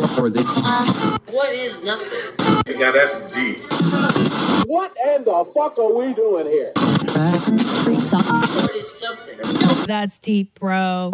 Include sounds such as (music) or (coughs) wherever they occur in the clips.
What is nothing? Yeah, that's deep. What in the fuck are we doing here? What is something? That's deep, bro.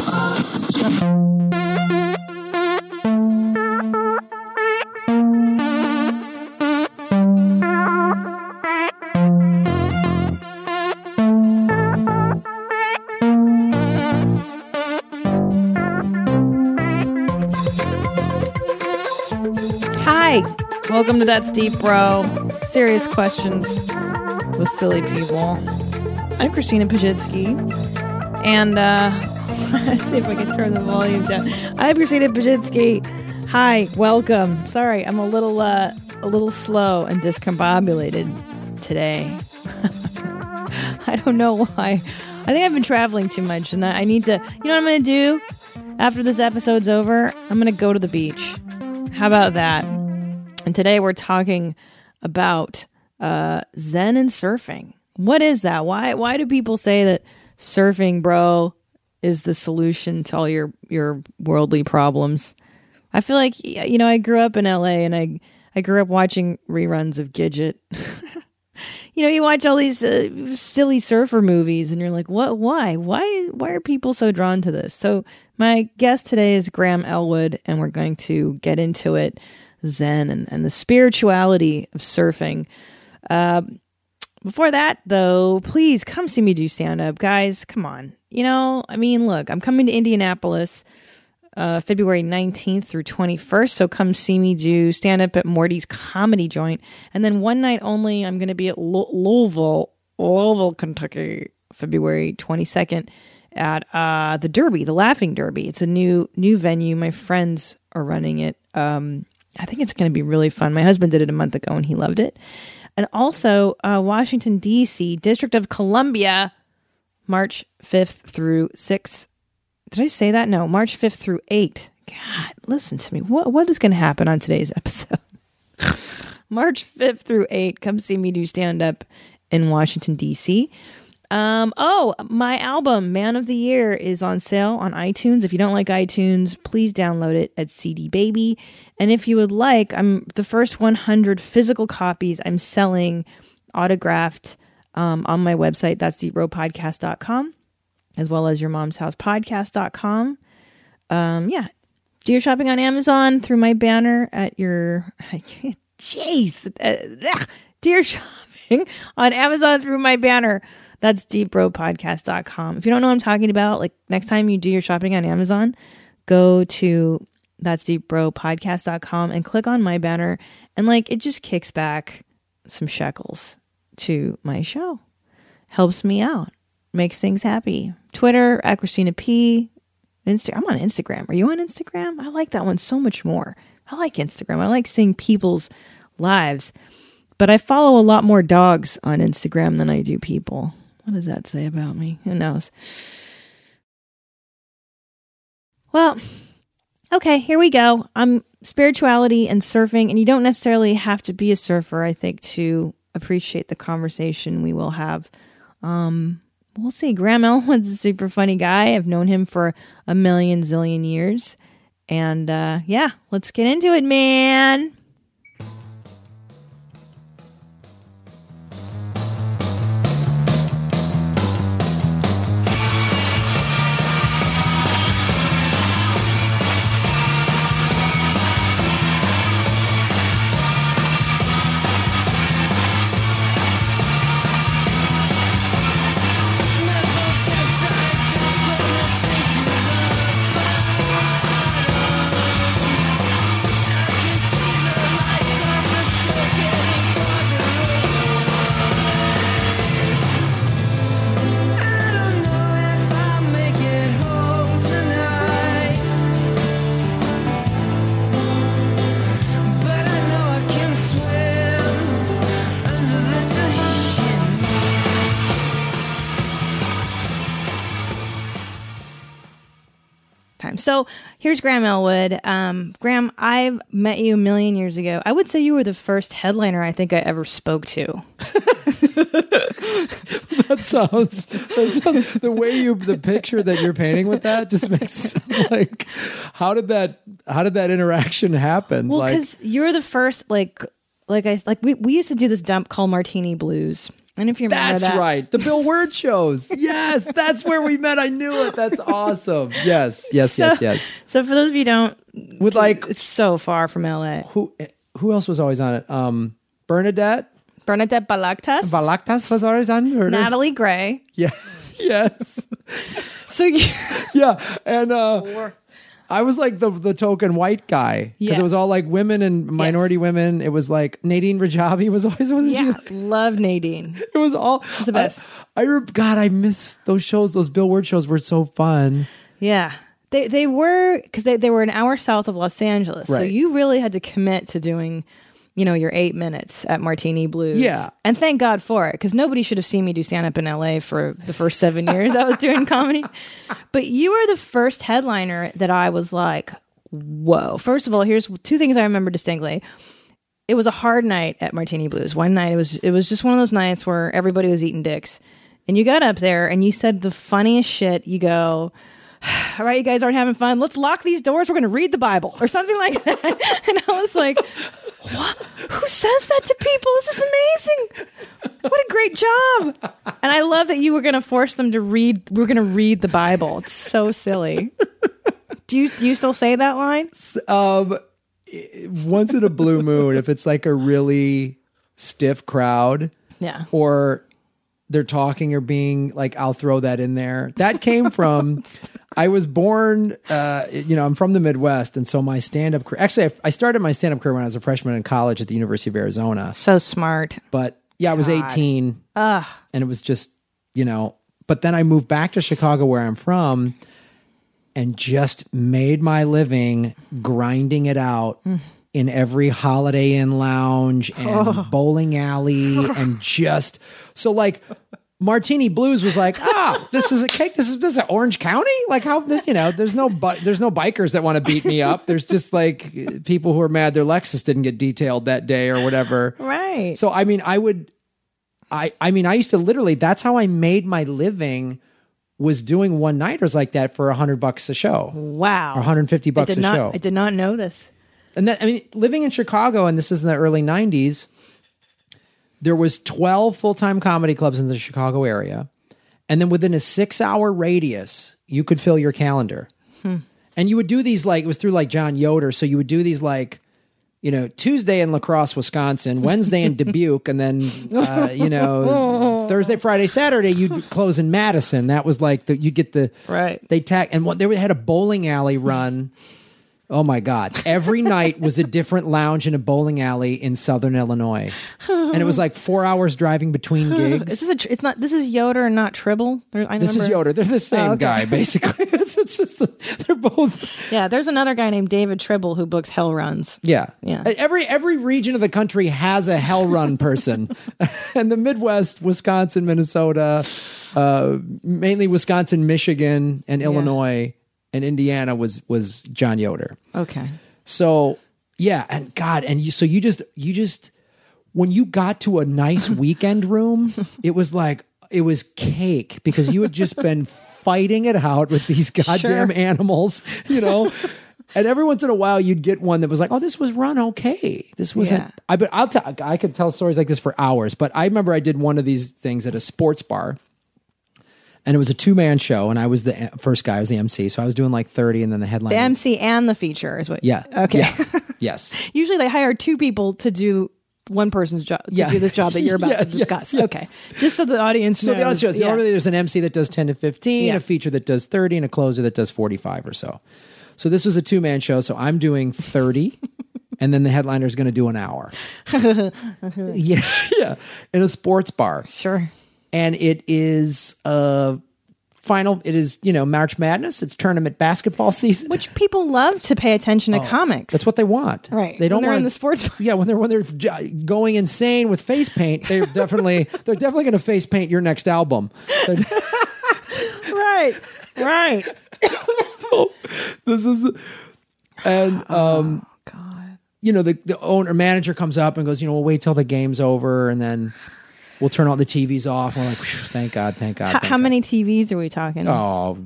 Welcome to That's Deep, bro. Serious questions with silly people. I'm Christina Pazsitzky, and uh, let's (laughs) see if I can turn the volume down. I'm Christina Pazsitzky. Hi, welcome. Sorry, I'm a little uh, a little slow and discombobulated today. (laughs) I don't know why. I think I've been traveling too much, and I need to. You know what I'm going to do after this episode's over? I'm going to go to the beach. How about that? And today we're talking about uh, Zen and surfing. What is that? Why why do people say that surfing, bro, is the solution to all your your worldly problems? I feel like you know I grew up in LA and I I grew up watching reruns of Gidget. (laughs) you know, you watch all these uh, silly surfer movies and you're like, "What why? Why why are people so drawn to this?" So, my guest today is Graham Elwood and we're going to get into it Zen and, and the spirituality of surfing. Uh, before that, though, please come see me do stand up. Guys, come on. You know, I mean, look, I'm coming to Indianapolis uh, February 19th through 21st. So come see me do stand up at Morty's Comedy Joint. And then one night only, I'm going to be at Lou- Louisville, Louisville, Kentucky, February 22nd at uh, the Derby, the Laughing Derby. It's a new new venue. My friends are running it. Um, I think it's going to be really fun. My husband did it a month ago and he loved it. And also, uh, Washington, D.C., District of Columbia, March 5th through 6th. Did I say that? No, March 5th through 8th. God, listen to me. What, what is going to happen on today's (laughs) episode? March 5th through 8th. Come see me do stand up in Washington, D.C. Um, oh, my album, Man of the Year, is on sale on iTunes. If you don't like iTunes, please download it at CD Baby. And if you would like, I'm the first 100 physical copies I'm selling autographed um, on my website. That's deepbropodcast.com, as well as your mom's house podcast.com. Um, yeah. Do your shopping on Amazon through my banner at your, (laughs) jeez, uh, do your (laughs) shopping on Amazon through my banner. That's deepbropodcast.com. If you don't know what I'm talking about, like next time you do your shopping on Amazon, go to that's deepbropodcast.com and click on my banner and like it just kicks back some shekels to my show. Helps me out. Makes things happy. Twitter at Christina P. Insta- I'm on Instagram. Are you on Instagram? I like that one so much more. I like Instagram. I like seeing people's lives. But I follow a lot more dogs on Instagram than I do people. What does that say about me? Who knows? Well, okay, here we go. I'm spirituality and surfing, and you don't necessarily have to be a surfer, I think, to appreciate the conversation we will have. Um, we'll see. Graham Elwood's a super funny guy. I've known him for a million zillion years. And uh, yeah, let's get into it, man. So here's Graham Elwood. Um, Graham, I've met you a million years ago. I would say you were the first headliner I think I ever spoke to. (laughs) that sounds, that sounds the way you the picture that you're painting with that just makes (laughs) like how did that how did that interaction happen? Well, like because you're the first, like, like I like we we used to do this dump called Martini Blues. And if you remember that's that, right. The Bill Word shows. (laughs) Yes, that's where we met. I knew it. That's awesome. Yes, yes, So, yes, yes. So for those of you who don't, With like so far from LA. who who else was always on it? Um Bernadette Bernadette Balaktas, Balaktas was always on it. Natalie Gray. Yeah. (laughs) Yes. So you, yeah. And uh I was like the the token white guy because Yeah. it was all like women and minority women. It was like Nadine Rajabi was (laughs) always wasn't yeah, she? love Nadine. It was all the best. I, I re- God, I miss those shows. Those Bill Word shows were so fun. Yeah. They they were because they, they were an hour south of Los Angeles. So Right. you really had to commit to doing, you know, your eight minutes at Martini Blues. Yeah. And thank God for it, because nobody should have seen me do stand up in LA for the first seven years I was doing comedy. (laughs) But you were the first headliner that I was like, whoa. First of all, here's two things I remember distinctly. It was a hard night at Martini Blues. One night it was it was just one of those nights where everybody was eating dicks. And you got up there and you said the funniest shit. You go, (sighs) all right, you guys aren't having fun. Let's lock these doors. We're going to read the Bible or something like that. (laughs) And I was like, what? Who says that to people? This is amazing. What a great job. And I love that you were going to force them to read. We're going to read the Bible. It's so silly. Do you, do you still say that line? Um, once in a blue moon, if it's like a really stiff crowd, Yeah. or they're talking or being like, I'll throw that in there. That came from. I was born, uh, you know, I'm from the Midwest, and so my stand-up career. Actually, I, I started my stand-up career when I was a freshman in college at the University of Arizona. So smart. But yeah, I was 18, and it was just, you know. But then I moved back to Chicago, where I'm from, and just made my living grinding it out in every Holiday Inn lounge and bowling alley and just so like Martini Blues was like, (laughs) ah, this is a cake. This is this is Orange County. Like how you know, there's no bi- there's no bikers that want to beat me up. There's just like people who are mad their Lexus didn't get detailed that day or whatever. Right. So I mean, I would, I I mean, I used to literally. That's how I made my living. Was doing one nighters like that for a hundred bucks a show, wow. or 150 bucks a not, show. I did not know this. And then I mean, living in Chicago, and this is in the early '90s. There was 12 full-time comedy clubs in the Chicago area, and then within a six-hour radius, you could fill your calendar. And you would do these like it was through like John Yoder, so you would do these like you know, Tuesday in La Crosse, Wisconsin, Wednesday in (laughs) Dubuque, and then, uh, you know, (laughs) Thursday, Friday, Saturday, you'd close in Madison. That was like the, you get the, Right. They tag, and what, they had a bowling alley run. (laughs) Oh my God. Every night was a different lounge in a bowling alley in Southern Illinois. And it was like four hours driving between (laughs) gigs. This is a. tr- It's not. This is Yoder and not Tribble. I This is remember- Yoder. They're the same Oh, okay. guy, (laughs) basically. (laughs) it's, it's just, they're both. Yeah, there's another guy named David Tribble who books hell runs. Yeah. Yeah. Every every region of the country has a hell run person. and the Midwest, Wisconsin, Minnesota, uh, mainly Wisconsin, Michigan, and Illinois and Indiana was was John Yoder. Okay. So yeah, and God, and you so you just you just when you got to a nice (laughs) weekend room, it was like it was cake because you had just been (laughs) fighting it out with these goddamn Sure. animals, you know. (laughs) And every once in a while, you'd get one that was like, "Oh, this was run okay. This wasn't." Yeah. I but I'll tell. I could tell stories like this for hours. But I remember I did one of these things at a sports bar, and it was a two man show, and I was the eh, first guy. I was the MC, so I was doing like thirty, and then the headline. The MC and the feature is what. yeah. Okay. Yeah. (laughs) yes. Usually they hire two people to do one person's job to Yeah. do this job that you're about (laughs) Yeah, to yeah, discuss. yes. Okay. Just so the audience So knows. the audience normally there's an MC that does 10 to 15, Yeah. a feature that does 30, and a closer that does 45 or so. So this was a two man show. So I'm doing 30, (laughs) and then the headliner is going to do an hour. yeah, yeah, in a sports bar, Sure. And it is uh final. It is you know March Madness. It's tournament basketball season. Which people love to pay attention to comics. Oh, That's what they want. Right. They don't When they're want in the sports. Yeah, when they're when they're going insane with face paint, they're (laughs) definitely they're definitely going to face paint your next album. (laughs) Right. Right. (laughs) this is and um God. you know the the owner manager comes up and goes you know we'll wait till the game's over and then we'll turn all the TVs off. We're like, thank God, thank God. H- thank how God." many TVs are we talking? Oh,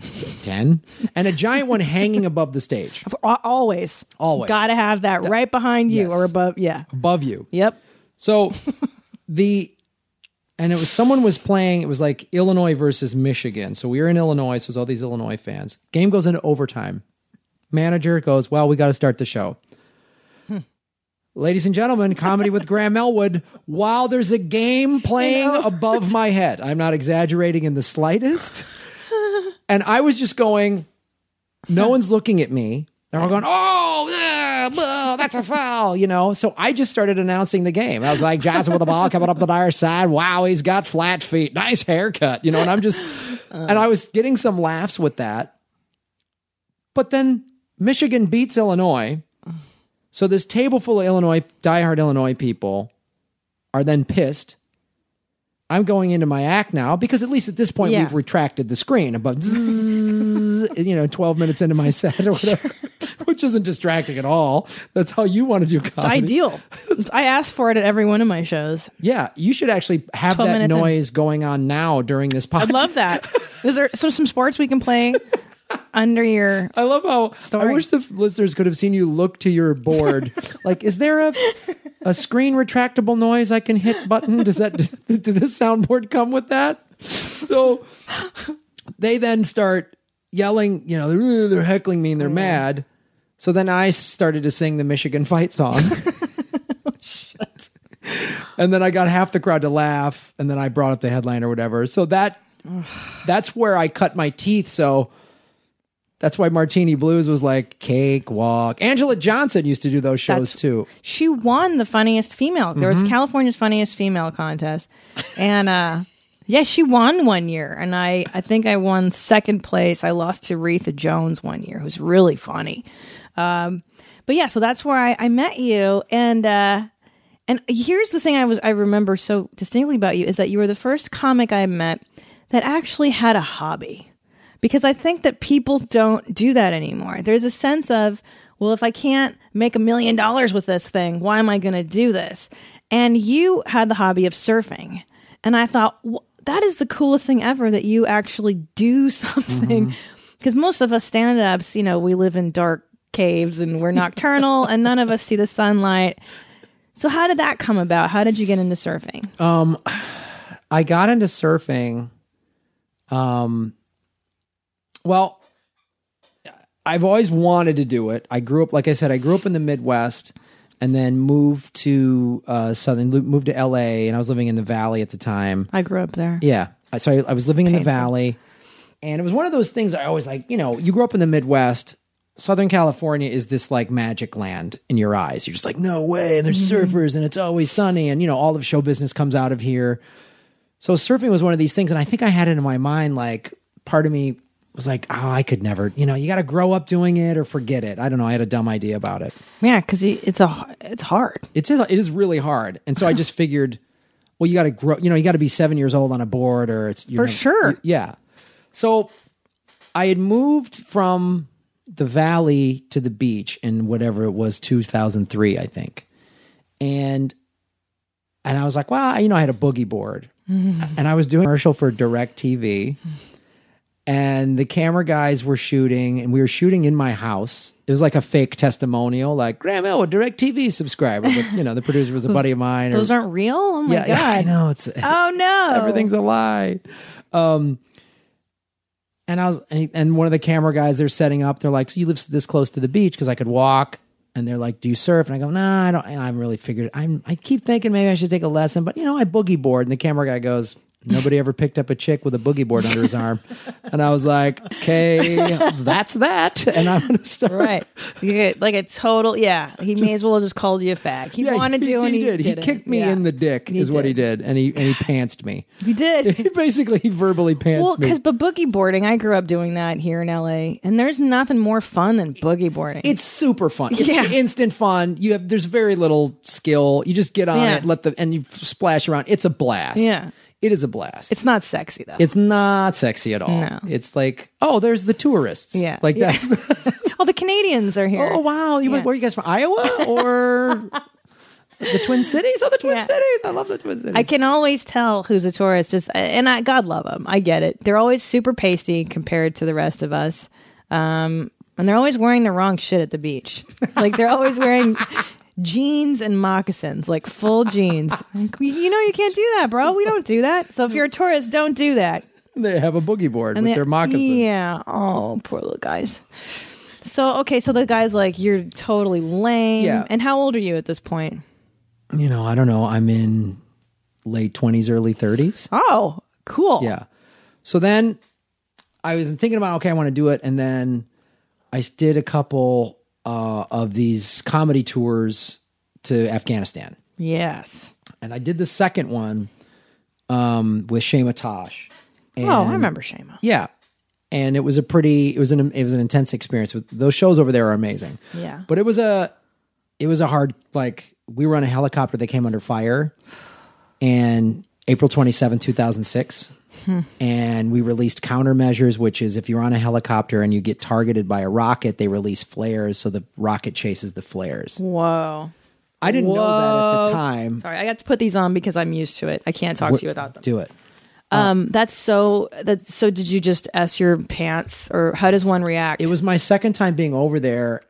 10. And a giant one hanging above the stage, (laughs) Always. Always. Got to have that right behind you Yes. or above. Yeah. above you. Yep. So the and it was someone was playing. It was like Illinois versus Michigan. So we were in Illinois. So it was all these Illinois fans. Game goes into overtime. Manager goes, "Well, we got to start the show." Ladies and gentlemen, comedy with Graham Elwood. While there's a game playing above my head, I'm not exaggerating in the slightest. And I was just going, no one's looking at me. They're all going, oh, yeah, blah, that's a foul, you know? So I just started announcing the game. I was like, Johnson with the ball coming up the dire side. Wow, he's got flat feet. Nice haircut, you know? And I'm just, and I was getting some laughs with that. But then Michigan beats Illinois. So this table full of Illinois, diehard Illinois people are then pissed. I'm going into my act now because at least at this point Yeah. we've retracted the screen about (laughs) zzz, you know 12 minutes into my set or whatever, (laughs) which isn't distracting at all. That's how you want to do comedy. Ideal. (laughs) I ask for it at every one of my shows. Yeah, you should actually have 12 that minutes in. noise going on now during this podcast. I'd love that. Is there some some sports we can play under your? I love how I wish the listeners could have seen you look to your board. (laughs) like, is there a a screen retractable noise I can hit button? Does that (laughs) did this soundboard come with that? So they then start yelling. You know, they're, they're heckling me and they're mad. So then I started to sing the Michigan fight song. (laughs) and then I got half the crowd to laugh, and then I brought up the headline or whatever. So that that's where I cut my teeth. So that's why Martini Blues was like cake walk. Angela Johnson used to do those shows That's- too. She won the funniest female. There Mm-hmm. was California's funniest female contest, and uh, yeah, she won one year, and I I think I won second place. I lost to Retha Jones one year, who's really funny. Um, but yeah, so that's where I, I met you, and uh, and here's the thing I was I remember so distinctly about you is that you were the first comic I met that actually had a hobby because I think that people don't do that anymore. There's a sense of, well, if I can't make a million dollars with this thing, why am I going to do this? And you had the hobby of surfing. And I thought, "Wh- that is the coolest thing ever that you actually do (laughs) something. Because most of us stand ups, you know, we live in dark caves and we're nocturnal and none of us see the sunlight. So, how did that come about? How did you get into surfing? I got into surfing. Um, well, I've always wanted to do it. I grew up, like I said, I grew up in the Midwest, and then moved to uh, Southern, moved to L.A. and I was living in the Valley at the time. I grew up there. Yeah. So I, I was living in the valley, and it was one of those things I always like. You know, you grew up in the Midwest. Southern California is this like magic land in your eyes. You're just like, no way. And there's surfers, and it's always sunny, and you know, all of show business comes out of here. So surfing was one of these things, and I think I had it in my mind. Like, part of me was like, oh, I could never. You know, you got to grow up doing it or forget it. I don't know. I had a dumb idea about it. Yeah, because it's a it's hard. It's it is really hard, and so I just (laughs) figured, well, you got to grow. You know, you got to be seven years old on a board, or it's For sure. Yeah. So I had moved from the valley to the beach in whatever it was, two thousand three, I think, and and I was like, well, you know, I had a boogie board, mm-hmm. and I was doing a commercial for DirecTV. Mm-hmm. And the camera guys were shooting, and we were shooting in my house. It was like a fake testimonial, like Graham Elwood, DirecTV subscriber. But you know, the producer was a buddy of mine. or- Those aren't real. Oh my yeah, yeah, I know it's (laughs) Oh no. everything's a lie. Um, and I was, and, one of the camera guys, they're setting up. They're like, "So you live this close to the beach because I could walk." And they're like, "Do you surf?" And I go, "Nah, I don't. And I haven't really figured. I'm. I keep thinking maybe I should take a lesson, but you know, I boogie board." And the camera guy goes. Nobody ever picked up a chick with a boogie board under his arm, and I was like, "Okay, that's that." And I'm gonna start. Right. You get like a total yeah. He may as well have just called you a fag. He Yeah, wanted to and he, did. He kicked me Yeah. in the dick, He is what he did. did, and he and he pantsed me. You did. (laughs) He basically he verbally pantsed well, me. because but boogie boarding, I grew up doing that here in LA, and there's nothing more fun than boogie boarding. It's super fun. It's Yeah. instant fun. You have there's very little skill. You just get on it, let the and you splash around. It's a blast. Yeah. It is a blast. it's not sexy though. it's not sexy at all. No. It's like, oh, there's the tourists. Yeah. Like Yeah. that's (laughs) oh, the Canadians are here. Oh wow. You Yeah. where are you guys from? Iowa or the Twin Cities. Oh, the Twin Yeah. Cities. I love the Twin Cities. I can always tell who's a tourist. Just and I, God love them. I get it. They're always super pasty compared to the rest of us, um, and they're always wearing the wrong shit at the beach. Like they're always wearing jeans and moccasins, like full jeans. (laughs) Like, you know, you can't do that, bro. We don't do that. So if you're a tourist, don't do that. They have a boogie board with they- their moccasins. Yeah. Oh, poor little guys. So okay, so the guy's like, you're totally lame. Yeah. And how old are you at this point? You know, I don't know. I'm in late twenties, early thirties. Oh, cool. Yeah. So then I was thinking about okay, I want to do it, and then I did a couple uh, of these comedy tours to Afghanistan. Yes. And I did the second one um, with Shema Tosh. And, oh, I remember Shema. Yeah. And it was a pretty it was an it was an intense experience. With those shows over there are amazing. Yeah. But it was a it was a hard like we were on a helicopter that came under fire and April 27, 2006. And we released countermeasures, which is if you're on a helicopter and you get targeted by a rocket, they release flares so the rocket chases the flares. Whoa. I didn't Whoa. know that at the time. Sorry, I got to put these on because I'm used to it. I can't talk to you without them. Do it. Um, that's so. That's so. Did you just s your pants, or how does one react? It was my second time being over there,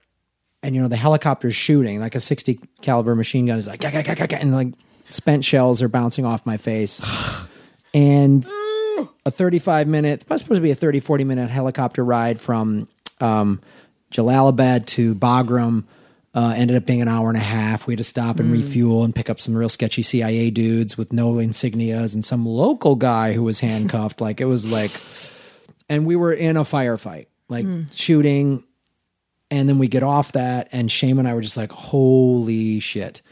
and you know the helicopter's shooting like a sixty caliber machine gun is like and like spent shells are bouncing off my face, (sighs) and a 35 minute that's supposed to be a 30 40 minute helicopter ride from um, Jalalabad to Bagram. Uh, ended up being an hour and a half. We had to stop and refuel and pick up some real sketchy CIA dudes with no insignias and some local guy who was handcuffed. (laughs) like it was like, and we were in a firefight, like shooting. And then we get off that, and Shame and I were just like, holy shit.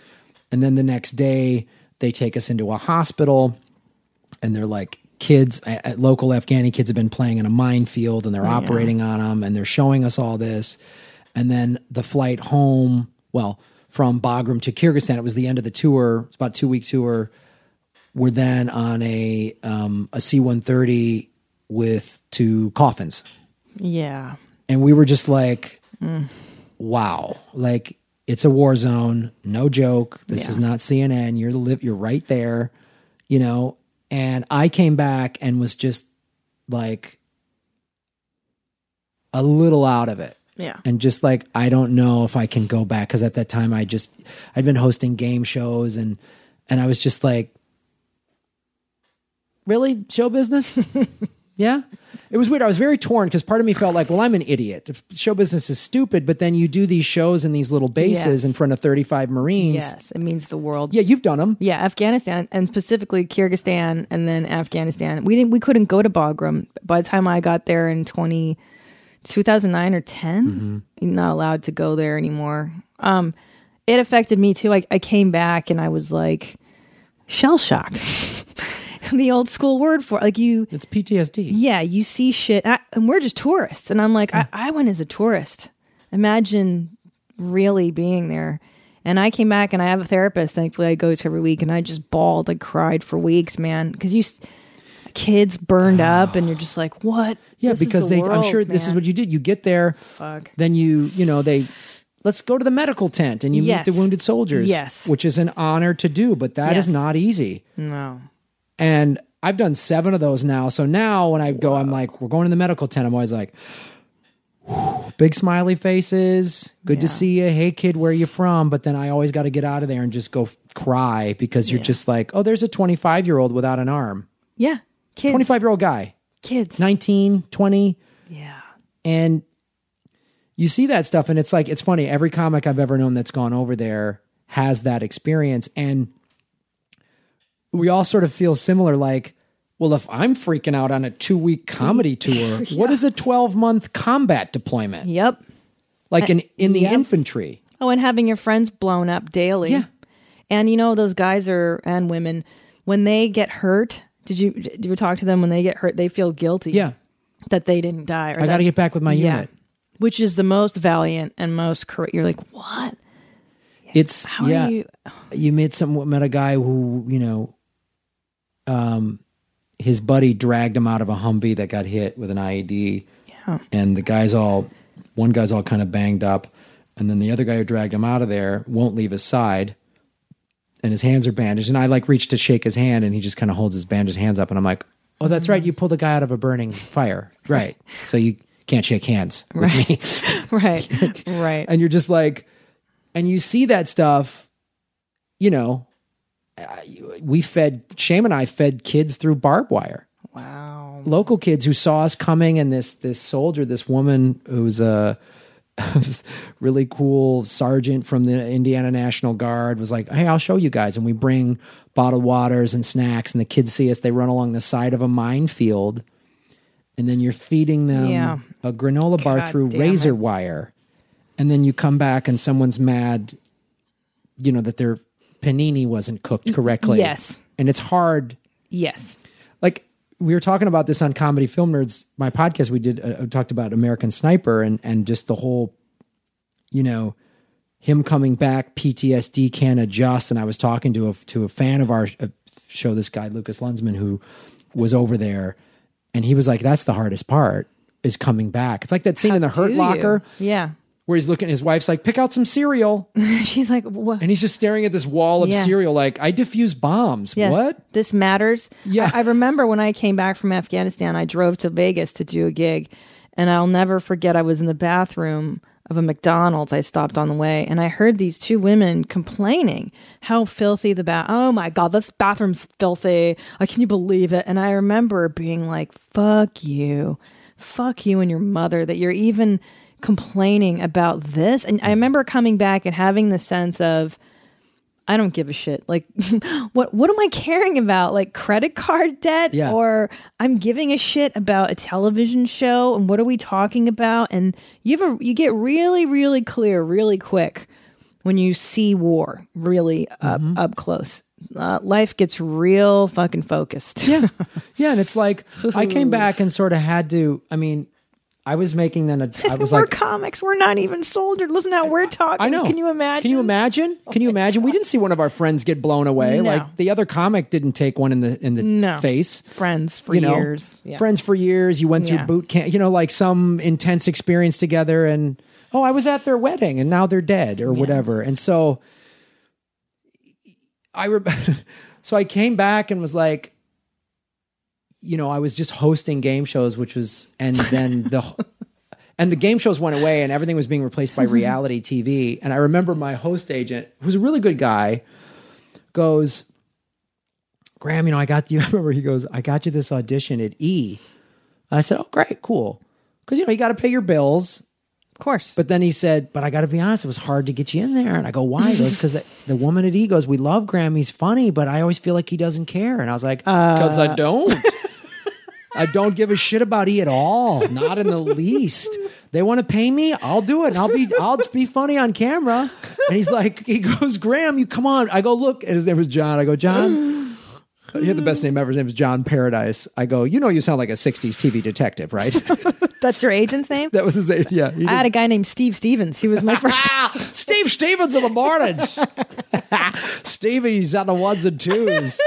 And then the next day, they take us into a hospital, and they're like, kids, uh, local Afghani kids have been playing in a minefield, and they're operating on them, and they're showing us all this. And then the flight home, well, from Bagram to Kyrgyzstan, it was the end of the tour. It's about a two week tour. We're then on a um, a C one thirty with two coffins yeah. and we were just like wow like it's a war zone no joke this Yeah. is not cnn you're live you're right there you know and i came back and was just like a little out of it. Yeah. and just like i don't know if i can go back because at that time i just i'd been hosting game shows and and i was just like really? Show business (laughs) yeah it was weird i was very torn because part of me felt like well i'm an idiot show business is stupid but then you do these shows in these little bases Yes. in front of 35 marines Yes, it means the world. yeah you've done them Yeah, Afghanistan and specifically Kyrgyzstan and then Afghanistan. We didn't we couldn't go to Bagram. By the time I got there in 20, 2009 or 10, Mm-hmm. you're not allowed to go there anymore. Um it affected me too. I, I came back and I was like shell shocked. (laughs) the old school word for it. like you it's ptsd yeah, you see shit, I, and we're just tourists. And I'm like, I, I went as a tourist. Imagine really being there. And I came back, and I have a therapist. Thankfully, I go to every week, and I just bawled. I cried for weeks, man, because you s- kids burned (sighs) up, and you're just like, what? yeah This because the they i'm world, sure this is what you did you get there Fuck. then you you know they let's go to the medical tent and you Yes. meet the wounded soldiers Yes. which is an honor to do but that is Yes. not easy No. And I've done seven of those now. So now when I go, I'm like, we're going to the medical tent. I'm always like, (sighs) big smiley faces. Good to see you. Hey, kid, where you from? But then I always got to get out of there and just go f- cry because you're Yeah. just like, oh, there's a 25 year old without an arm. Yeah. 25 year old guy, kids. 19, 20. Yeah. And you see that stuff. And it's like, it's funny. Every comic I've ever known that's gone over there has that experience. And we all sort of feel similar like, well, if I'm freaking out on a two week comedy (laughs) tour, what is a 12 month combat deployment? Yep. Like in, in the Yep. infantry. Oh, and having your friends blown up daily. Yeah. And you know those guys are and women when they get hurt. Did you did you talk to them when they get hurt? They feel guilty. Yeah. that they didn't die. Or I got to get back with my yeah. unit. which is the most valiant and most correct. You're like, what? It's, How yeah. are you? you met some met a guy who you know um his buddy dragged him out of a humvee that got hit with an ied Yeah. and the guy's all one guy's all kind of banged up and then the other guy who dragged him out of there won't leave his side and his hands are bandaged. And I like reach to shake his hand, and he just kind of holds his bandaged hands up, and I'm like, "Oh, that's right. You pulled a guy out of a burning fire, (laughs) right? So you can't shake hands with Right. me." right, (laughs) right. and you're just like, and you see that stuff, you know. We fed Shame and I fed kids through barbed wire wow. local kids who saw us coming and this this soldier this woman who's a (laughs) really cool sergeant from the Indiana National Guard was like, "Hey, I'll show you guys." And we bring bottled waters and snacks and the kids see us, they run along the side of a minefield and then you're feeding them Yeah. a granola bar God through razor it. wire. And then you come back and someone's mad you know that their panini wasn't cooked correctly. yes. And it's hard Yes. like we were talking about this on comedy film nerds my podcast we did uh, talked about american sniper and and just the whole you know him coming back ptsd can't adjust and i was talking to a to a fan of our uh, show this guy lucas lunsman who was over there and he was like that's the hardest part is coming back it's like that scene in the hurt Do you? locker Yeah. Where he's looking his wife's like pick out some cereal (laughs) She's like, what? and he's just staring at this wall of Yeah. cereal like i diffuse bombs Yes, what This matters. Yeah. I, I remember when I came back from Afghanistan, I drove to Vegas to do a gig, and I'll never forget. I was in the bathroom of a McDonald's. I stopped on the way, and I heard these two women complaining how filthy the bath. Oh my god, this bathroom's filthy. Uh, can you believe it? And I remember being like, "Fuck you, fuck you and your mother that you're even." Complaining about this and i remember coming back and having the sense of I don't give a shit. Like, (laughs) what what am I caring about? Like credit card debt, Yeah. or I'm giving a shit about a television show, and what are we talking about? And you have a, you get really really clear really quick when you see war really up up close. Uh, life gets real fucking focused. Yeah. (laughs) Yeah. And it's like, I came back and sort of had to, I mean, I was making then a, I (laughs) was we're like, comics. We're not even soldiers. Listen how we're talking. I know. Can you imagine? Can you imagine? Can you imagine? We didn't see one of our friends get blown away. No. Like the other comic didn't take one in the in the No. face. Friends for you know, years. Yeah. friends for years. You went through Yeah. boot camp. You know, like some intense experience together, and oh, I was at their wedding, and now they're dead or whatever. And so, I re- (laughs) so I came back and was like, you know, I was just hosting game shows, which was, and then the. (laughs) And the game shows went away, and everything was being replaced by (laughs) reality TV. And I remember my host agent, who's a really good guy, goes, Graham, you know, I got you. (laughs) I remember he goes, I got you this audition at E. And I said, Oh, great, cool. Because, you know, you got to pay your bills. Of course. But then he said, But I got to be honest, it was hard to get you in there. And I go, Why? He goes, Because the woman at E goes, We love Graham. He's funny, but I always feel like he doesn't care. And I was like, uh, Because I don't. I don't give a shit about E at all. Not in the least. They want to pay me, I'll do it. And I'll be I'll be funny on camera. And he's like, he goes, Graham, you come on. I go, look, and his name was John. I go, John. He had the best name ever. His name was John Paradise. I go, you know, you sound like a '60s TV detective, right? (laughs) That's your agent's name. that was his. Yeah, he I had a guy named Steve Stevens. He was my first. just- (laughs) ah, Steve Stevens of the mornings. (laughs) Stevie's on the ones and twos.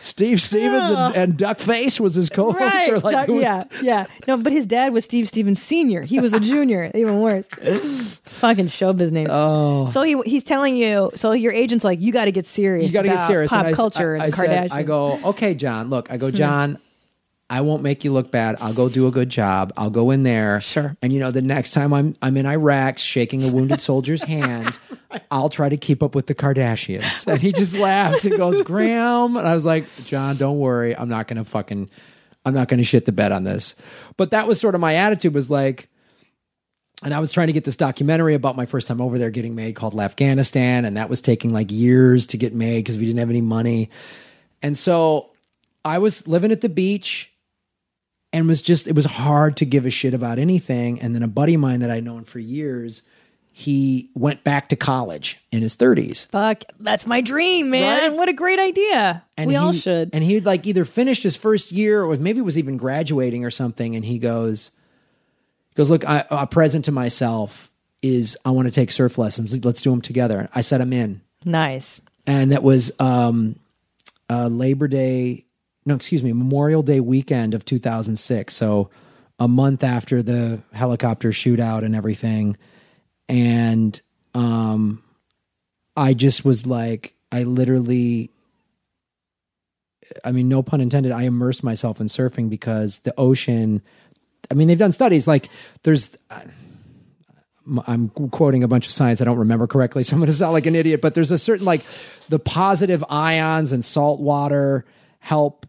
Steve Stevens and, and Duckface was his co-host. Right. or like, who was- yeah. Yeah. No, but his dad was Steve Stevens Sr. He was a junior. (laughs) even worse. Fucking showbiz names. Oh. So he he's telling you, so your agent's like, you got to get serious. you got to get serious. Pop culture I, and I Kardashians. said, I go, okay, John. Look, I go, hmm. John. I won't make you look bad. I'll go do a good job. I'll go in there. Sure. And you know, the next time I'm I'm in Iraq shaking a wounded soldier's (laughs) hand, I'll try to keep up with the Kardashians. And he just laughs and goes, Graham. And I was like, John, don't worry. I'm not gonna fucking I'm not gonna shit the bed on this. But that was sort of my attitude was like, and I was trying to get this documentary about my first time over there getting made called Afghanistan, and that was taking like years to get made because we didn't have any money. And so I was living at the beach and was just it was hard to give a shit about anything. And then a buddy of mine that I'd known for years, he went back to college in his 30s. Fuck, that's my dream, man. Right? What a great idea. we all he- should. And he'd like either finished his first year or maybe was even graduating or something. And he goes, he goes, look, I, a present to myself is I want to take surf lessons. Let's do them together. I said, I'm in. nice. And that was um, uh, Labor Day, no, excuse me, Memorial Day weekend of 2006. So a month after the helicopter shootout and everything. And um, I just was like, I literally, I mean, no pun intended. I immersed myself in surfing because the ocean. I mean, they've done studies like there's. I'm quoting a bunch of science I don't remember correctly, so I'm going to sound like an idiot. But there's a certain like the positive ions and salt water help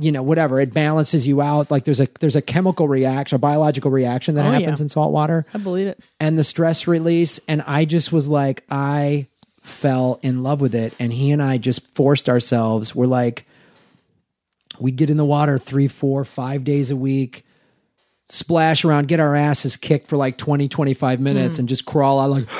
you know whatever it balances you out like there's a there's a chemical reaction a biological reaction that Oh, yeah. happens in salt water I believe it. and the stress release and i just was like i fell in love with it and he and i just forced ourselves we're like we'd get in the water three four five days a week splash around get our asses kicked for like 20 25 minutes hmm. and just crawl out like (gasps)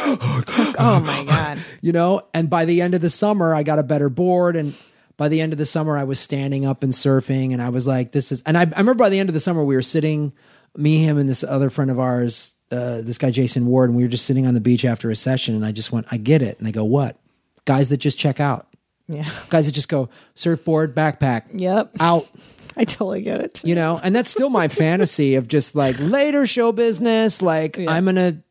Oh my god. (laughs) you know and by the end of the summer i got a better board and by the end of the summer i was standing up and surfing and i was like this is and i, I remember by the end of the summer we were sitting me him and this other friend of ours uh, this guy jason ward and we were just sitting on the beach after a session and i just went i get it and they go what guys that just check out Yeah. (laughs) guys that just go surfboard backpack Yep. out (laughs) I totally get it. you know and that's still my (laughs) fantasy of just like later show business like i'm gonna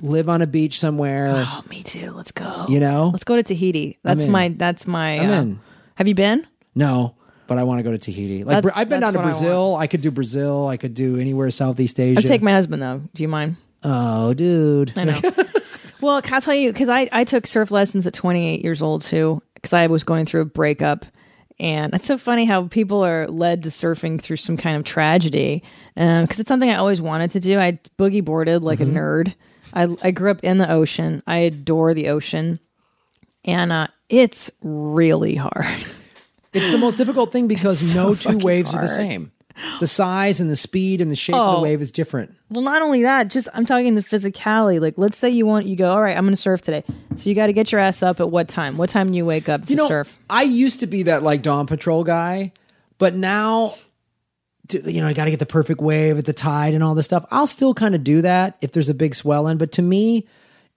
live on a beach somewhere Oh, me too. Let's go. you know Let's go to Tahiti. That's my. That's my. I'm uh, in. Have you been? No, but I want to go to Tahiti. Like That's- I've been that's down to what I Brazil. I, could do Brazil. I could do anywhere Southeast Asia. I'll take my husband though. Do you mind? oh, dude. I know. (laughs) well, can I tell you? Because I, I took surf lessons at 28 years old too, because I was going through a breakup. And it's so funny how people are led to surfing through some kind of tragedy. Because it's something I always wanted to do. I boogie boarded like a nerd. I, I grew up in the ocean. I adore the ocean. And uh, it's really hard. It's the most difficult thing (laughs) because so no two waves are the same. The size and the speed and the shape of Oh. the wave is different. Well, not only that, just I'm talking the physicality. Like, let's say you want, you go, all right, I'm going to surf today. So you got to get your ass up at what time? What time do you wake up to You know, surf? I used to be that like dawn patrol guy, but now, you know, I got to get the perfect wave at the tide and all this stuff. I'll still kind of do that if there's a big swell in, but to me,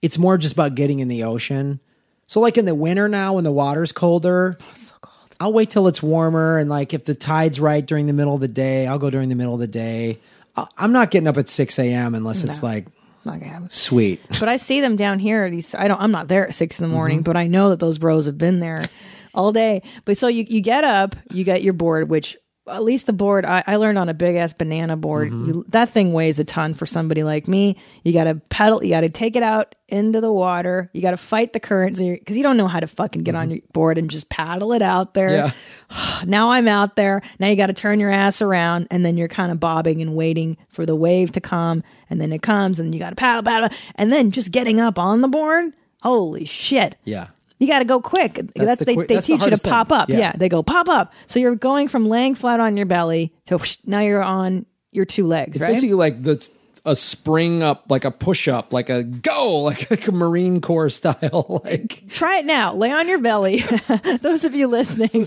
it's more just about getting in the ocean. So, like in the winter now, when the water's colder, so cold. I'll wait till it's warmer, and like if the tide's right during the middle of the day, I'll go during the middle of the day. I- I'm not getting up at six a.m. unless it's like Not gonna happen. sweet. But I see them down here. These I don't. I'm not there at six in the Mm-hmm. morning, but I know that those bros have been there all day. But so you you get up, you get your board, which at least the board I, I learned on a big ass banana board. Mm-hmm. You, that thing weighs a ton for somebody like me. You got to pedal. You got to take it out into the water. You got to fight the currents because you don't know how to fucking get on your board and just paddle it out there. Mm-hmm. Yeah. (sighs) now I'm out there. Now you got to turn your ass around, and then you're kind of bobbing and waiting for the wave to come, and then it comes, and you got to paddle, paddle, and then just getting up on the board. Holy shit! Yeah. You got to go quick. That's, the they, quick- they that's the teach you to hardest thing. pop up. Yeah. Yeah. they go pop up. So you're going from laying flat on your belly to whoosh, now you're on your two legs, It's right? basically like the a spring up, like a push up, like a go, (laughs) like, like a Marine Corps style. (laughs) Like Try it now. Lay on your belly. (laughs) Those of you listening,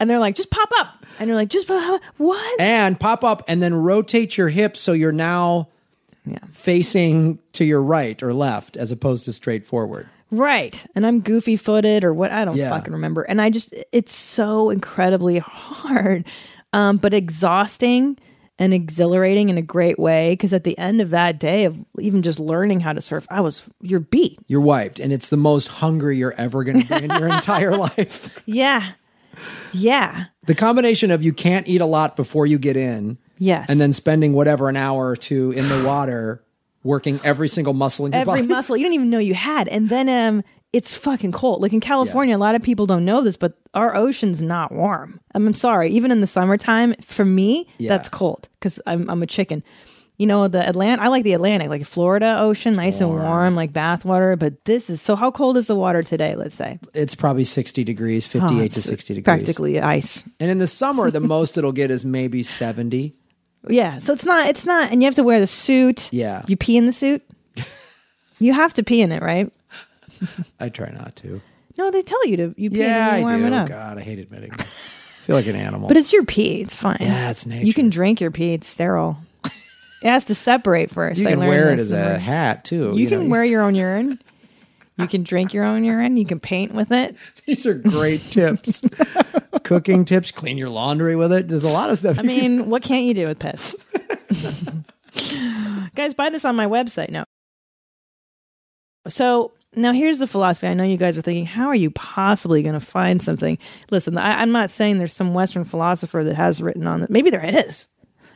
and they're like, just pop up, and you're like, just pop up. What? and pop up and then rotate your hips so you're now Yeah. facing to your right or left as opposed to straight forward. Right. And I'm goofy footed or what I don't Yeah. fucking remember. And I just it's so incredibly (laughs) hard. Um, but exhausting and exhilarating in a great way. Cause at the end of that day of even just learning how to surf, I was you're beat. You're wiped, and it's the most hungry you're ever going to be in your (laughs) entire life. Yeah. Yeah. The combination of you can't eat a lot before you get in, Yes. and then spending whatever an hour or two in the (sighs) water, working every single muscle in your every body. Every muscle you didn't even know you had. And then um it's fucking cold. Like in California, a lot of people don't know this, but our ocean's not warm. I'm, I'm sorry. Even in the summertime, for me, Yeah. that's cold because I'm I'm a chicken. You know, the Atlantic, I like the Atlantic, like Florida ocean, nice and warm, like bathwater. But this is so how cold is the water today, let's say? It's probably 60 degrees, 58 to Oh, it's 60 degrees. Practically ice. And in the summer, the most it'll get is maybe 70. Yeah. So it's not, it's not, and you have to wear the suit. Yeah. You pee in the suit. (laughs) you have to pee in it, right? (laughs) I try not to. No, they tell you to. You pee Yeah, and I you warm do. it up. God, I hate admitting it. I feel like an animal. But it's your pee. It's fine. Yeah, it's You can drink your pee. It's sterile. it has to separate first. you I can wear it as a hat too. You, can know. wear your own urine. You can drink your own urine. You can paint with it. (laughs) These are great tips. Cooking tips, clean your laundry with it. There's a lot of stuff. I mean, what can't you do with piss? (laughs) Guys, buy this on my website. No. So now here's the philosophy. I know you guys are thinking, how are you possibly going to find something? Listen, I, I'm not saying there's some Western philosopher that has written on it. Maybe there is.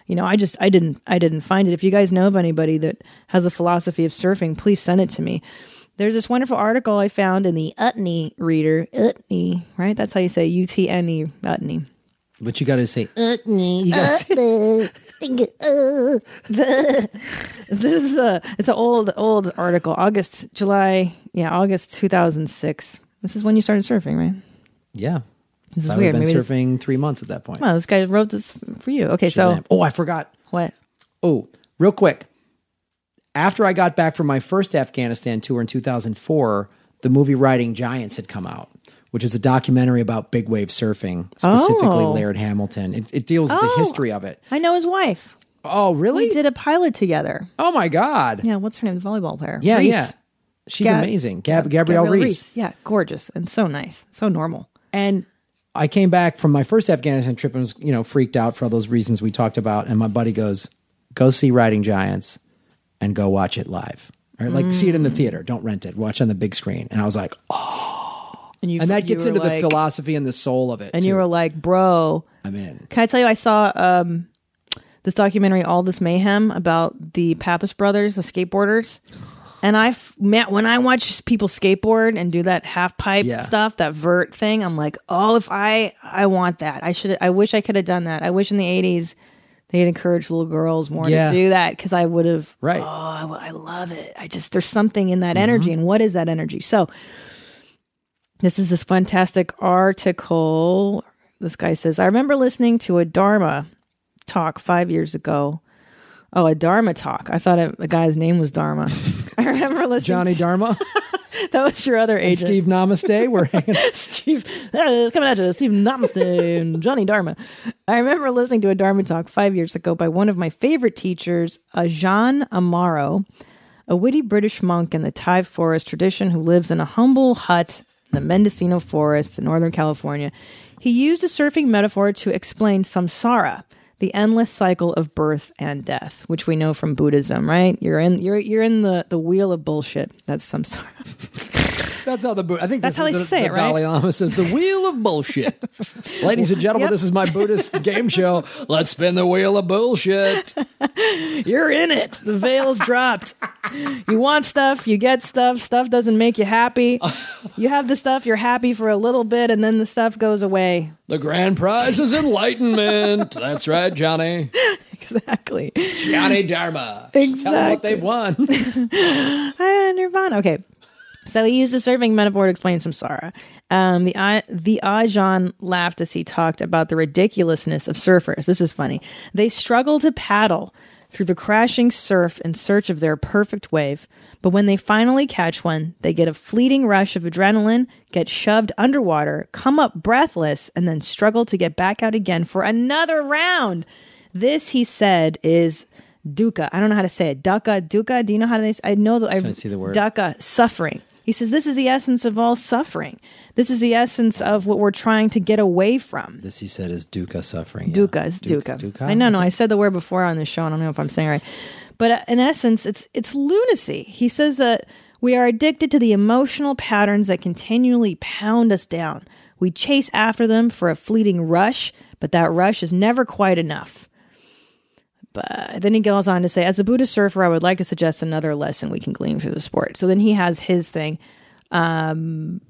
You know, I just I didn't I didn't find it. If you guys know of anybody that has a philosophy of surfing, please send it to me. There's this wonderful article I found in the Utne Reader. Utney, right? That's how you say U T N E. Utney. But you got to say, uh, you gotta say (laughs) (laughs) This is a it's an old old article. August, July, yeah, August 2006. This is when you started surfing, right? yeah. This is I would weird. have been Maybe this, surfing three months at that point. well, this guy wrote this for you. Okay, so oh, I forgot. what? Oh, real quick. After I got back from my first Afghanistan tour in 2004, the movie Riding Giants had come out, which is a documentary about big wave surfing, specifically Oh. Laird Hamilton. It, it deals with the Oh. history of it. I know his wife. Oh, really? We did a pilot together. oh, my God. Yeah, what's her name? The volleyball player. Yeah, Reece. yeah. She's Gab- amazing. Gab- Gabrielle, Reece. Yeah, gorgeous and so nice, so normal. And I came back from my first Afghanistan trip and was, you know, freaked out for all those reasons we talked about. And my buddy goes, go see Riding Giants and go watch it live. Or like see it in the theater. Don't rent it. Watch on the big screen. And I was like, oh. And you And that gets into like- the philosophy and the soul of it. And you were like, bro, I'm in. Can I tell you, I saw um, this documentary, All This Mayhem, about the Pappas brothers, the skateboarders. And I, man, when I watch people skateboard and do that half pipe Yeah. stuff, that vert thing, I'm like, oh, if I, I want that. I should, I wish I could have done that. I wish in the 80s they had encouraged little girls more Yeah. to do that because I would have, Right. oh, I love it. I just, there's something in that energy. Mm-hmm. And what is that energy? So, this is this fantastic article. This guy says, I remember listening to a Dharma talk five years ago. Oh, a Dharma talk. I thought the guy's name was Dharma. (laughs) I remember listening. Johnny to- Dharma, (laughs) that was your other agent. Steve Namaste. We're (laughs) hanging. Steve, uh, coming at you, Steve Namaste and Johnny Dharma. I remember listening to a Dharma talk five years ago by one of my favorite teachers, Ajahn Amaro, a witty British monk in the Thai forest tradition who lives in a humble hut in the Mendocino forests in Northern California. He used a surfing metaphor to explain samsara, the endless cycle of birth and death, which we know from Buddhism, right? You're in you're you're in the, the wheel of bullshit. That's samsara. (laughs) That's how the I think That's this- how they the, say the it, right? Dalai Lama says the wheel of bullshit. (laughs) Ladies and gentlemen, Yep. this is my Buddhist game show. Let's spin the wheel of bullshit. (laughs) You're in it. The veil's dropped. You want stuff, you get stuff. Stuff doesn't make you happy. You have the stuff, you're happy for a little bit, and then the stuff goes away. The grand prize is enlightenment. That's right, Johnny. (laughs) Exactly. Johnny Dharma. Tell them what they've won. Ah, Nirvana. Okay. So he used the surfing metaphor to explain samsara. Um, the I, the Ajahn laughed as he talked about the ridiculousness of surfers. This is funny. They struggle to paddle through the crashing surf in search of their perfect wave, but when they finally catch one, they get a fleeting rush of adrenaline, get shoved underwater, come up breathless, and then struggle to get back out again for another round. This, he said, is dukkha. I don't know how to say it. Dukkha, dukkha. Do you know how to say? I know that I see the word. dukkha, suffering. He says this is the essence of all suffering. This is the essence of what we're trying to get away from. This he said is dukkha suffering. yeah. Dukkha is Duk- dukkha. dukkha? I know, no, I said the word before on this show. I don't know if I'm saying it right, but uh, in essence, it's it's lunacy. He says that we are addicted to the emotional patterns that continually pound us down. We chase after them for a fleeting rush, but that rush is never quite enough. But then he goes on to say, as a Buddhist surfer, I would like to suggest another lesson we can glean from the sport. So then he has his thing. Um,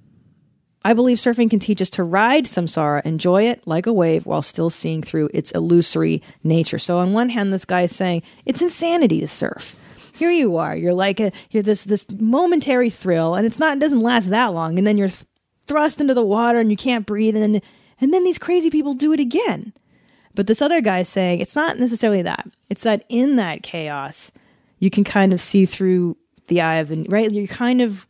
I believe surfing can teach us to ride samsara, enjoy it like a wave while still seeing through its illusory nature. So on one hand, this guy is saying it's insanity to surf. Here you are, you're like a, you're this this momentary thrill, and it's not it doesn't last that long, and then you're th- thrust into the water and you can't breathe, and then and then these crazy people do it again. But this other guy is saying it's not necessarily that. It's that in that chaos, you can kind of see through the eye of the right. You're kind of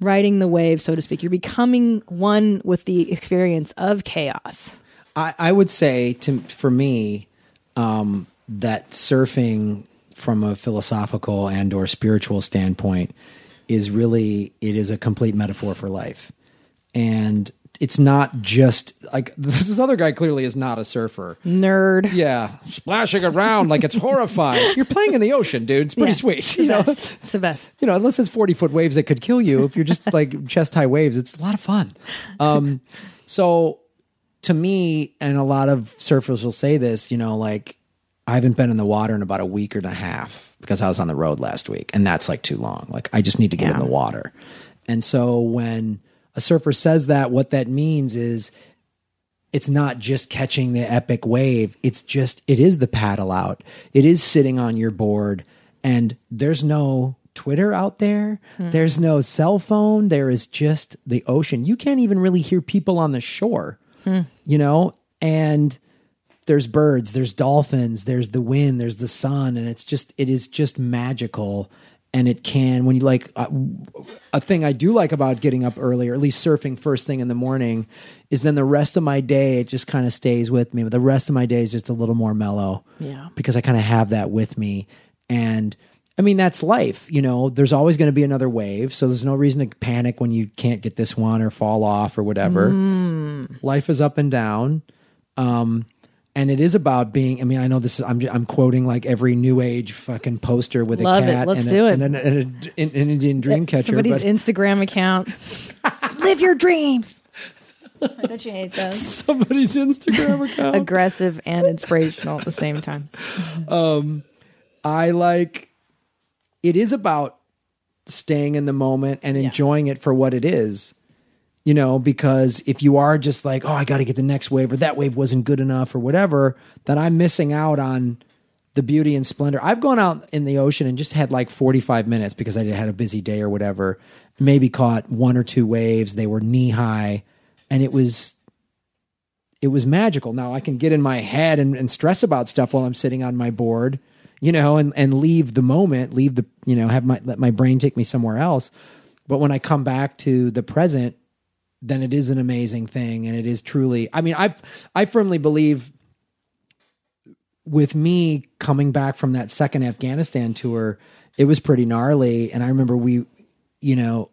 riding the wave, so to speak. You're becoming one with the experience of chaos. I, I would say to for me um, that surfing from a philosophical and or spiritual standpoint is really it is a complete metaphor for life and it's not just like (laughs) this other guy clearly is not a surfer. Nerd. Yeah, splashing around like it's horrifying. (laughs) You're playing in the ocean, dude. It's pretty Yeah, sweet. It's You know, best. It's the best. you know, unless it's 40 foot waves that could kill you, if you're just like (laughs) chest high waves, it's a lot of fun. Um, so to me, and a lot of surfers will say this, you know, like I haven't been in the water in about a week and a half because I was on the road last week, and that's like too long. Like I just need to get in the water. And so when a surfer says that, what that means is it's not just catching the epic wave. It's just, it is the paddle out. It is sitting on your board and there's no Twitter out there. Hmm. There's no cell phone. There is just the ocean. You can't even really hear people on the shore, hmm. you know? And there's birds, there's dolphins, there's the wind, there's the sun. And it's just, it is just magical. And it can, when you like, uh, a thing I do like about getting up early, or at least surfing first thing in the morning, is then the rest of my day it just kind of stays with me. But the rest of my day is just a little more mellow. Yeah. Because I kind of have that with me. And I mean, that's life. You know, there's always going to be another wave. So there's no reason to panic when you can't get this one or fall off or whatever. Life is up and down. Um, and it is about being. I mean, I know this. Is, I'm I'm quoting like every new age fucking poster with a Love it. cat Let's and, do a, it. and, an- and a- an Indian dream catcher. Somebody's but Instagram account. (laughs) Live your dreams. Don't you hate those? somebody's Instagram (laughs) account. Aggressive and inspirational at the same time. (laughs) um, I like it is about staying in the moment and enjoying it for what it is. You know, because if you are just like, oh, I got to get the next wave or that wave wasn't good enough or whatever, then I'm missing out on the beauty and splendor. I've gone out in the ocean and just had like 45 minutes because I had a busy day or whatever. Maybe caught one or two waves. They were knee high and it was it was magical. Now I can get in my head and, and stress about stuff while I'm sitting on my board, you know, and, and leave the moment, leave the, you know, have my, let my brain take me somewhere else. But when I come back to the present, then it is an amazing thing. And it is truly, I mean, I, I firmly believe with me coming back from that second Afghanistan tour, it was pretty gnarly. And I remember we, you know,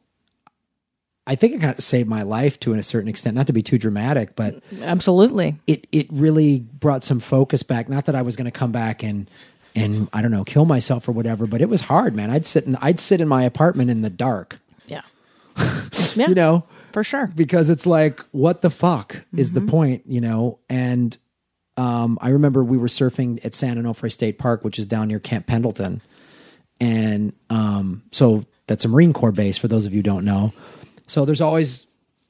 I think it kind of saved my life to a certain extent, not to be too dramatic, but Absolutely. it it really brought some focus back. Not that I was going to come back and and I don't know kill myself or whatever, but it was hard, man. I'd sit in I'd sit in my apartment in the dark, Yeah. (laughs) yeah. you know, for sure. because it's like what the fuck is the point, you know? And um, I remember we were surfing at San Onofre State Park, which is down near Camp Pendleton, and um, so that's a Marine Corps base for those of you who don't know. So there's always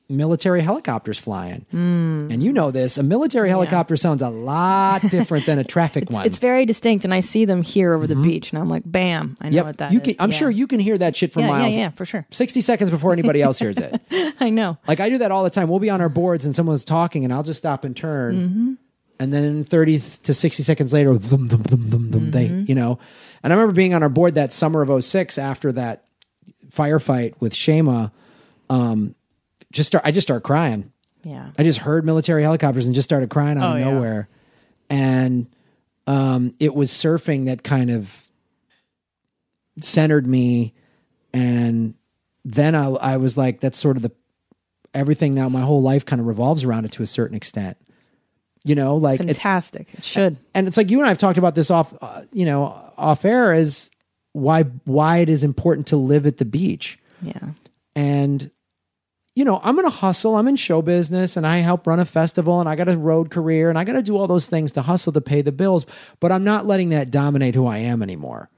military helicopters flying, and you know this. A military helicopter sounds a lot (laughs) different than a traffic one. It's very distinct, and I see them here over the beach, and I'm like, bam, I know Mm-hmm. yep, what that you is. I'm Yeah. sure you can hear that shit for Yeah, miles. yeah, yeah, for sure. Sixty seconds before anybody else hears it. (laughs) I know. Like I do that all the time. We'll be on our boards and someone's talking, and I'll just stop and turn, and then thirty to sixty seconds later, thum, thum, thum, thum, thum, they, you know. And I remember being on our board that summer of 06 after that firefight with Shema. Um, just start. I just started crying. Yeah. I just heard military helicopters and just started crying out Oh, of yeah. nowhere. And um, it was surfing that kind of centered me. And then I, I was like, that's sort of the everything now. My whole life kind of revolves around it to a certain extent. You know, like it's Fantastic. It should. and it's like you and I've talked about this off, uh, you know, off air is why why it is important to live at the beach Yeah. and you know i'm gonna hustle i'm in show business and i help run a festival and i got a road career and i gotta do all those things to hustle to pay the bills but i'm not letting that dominate who i am anymore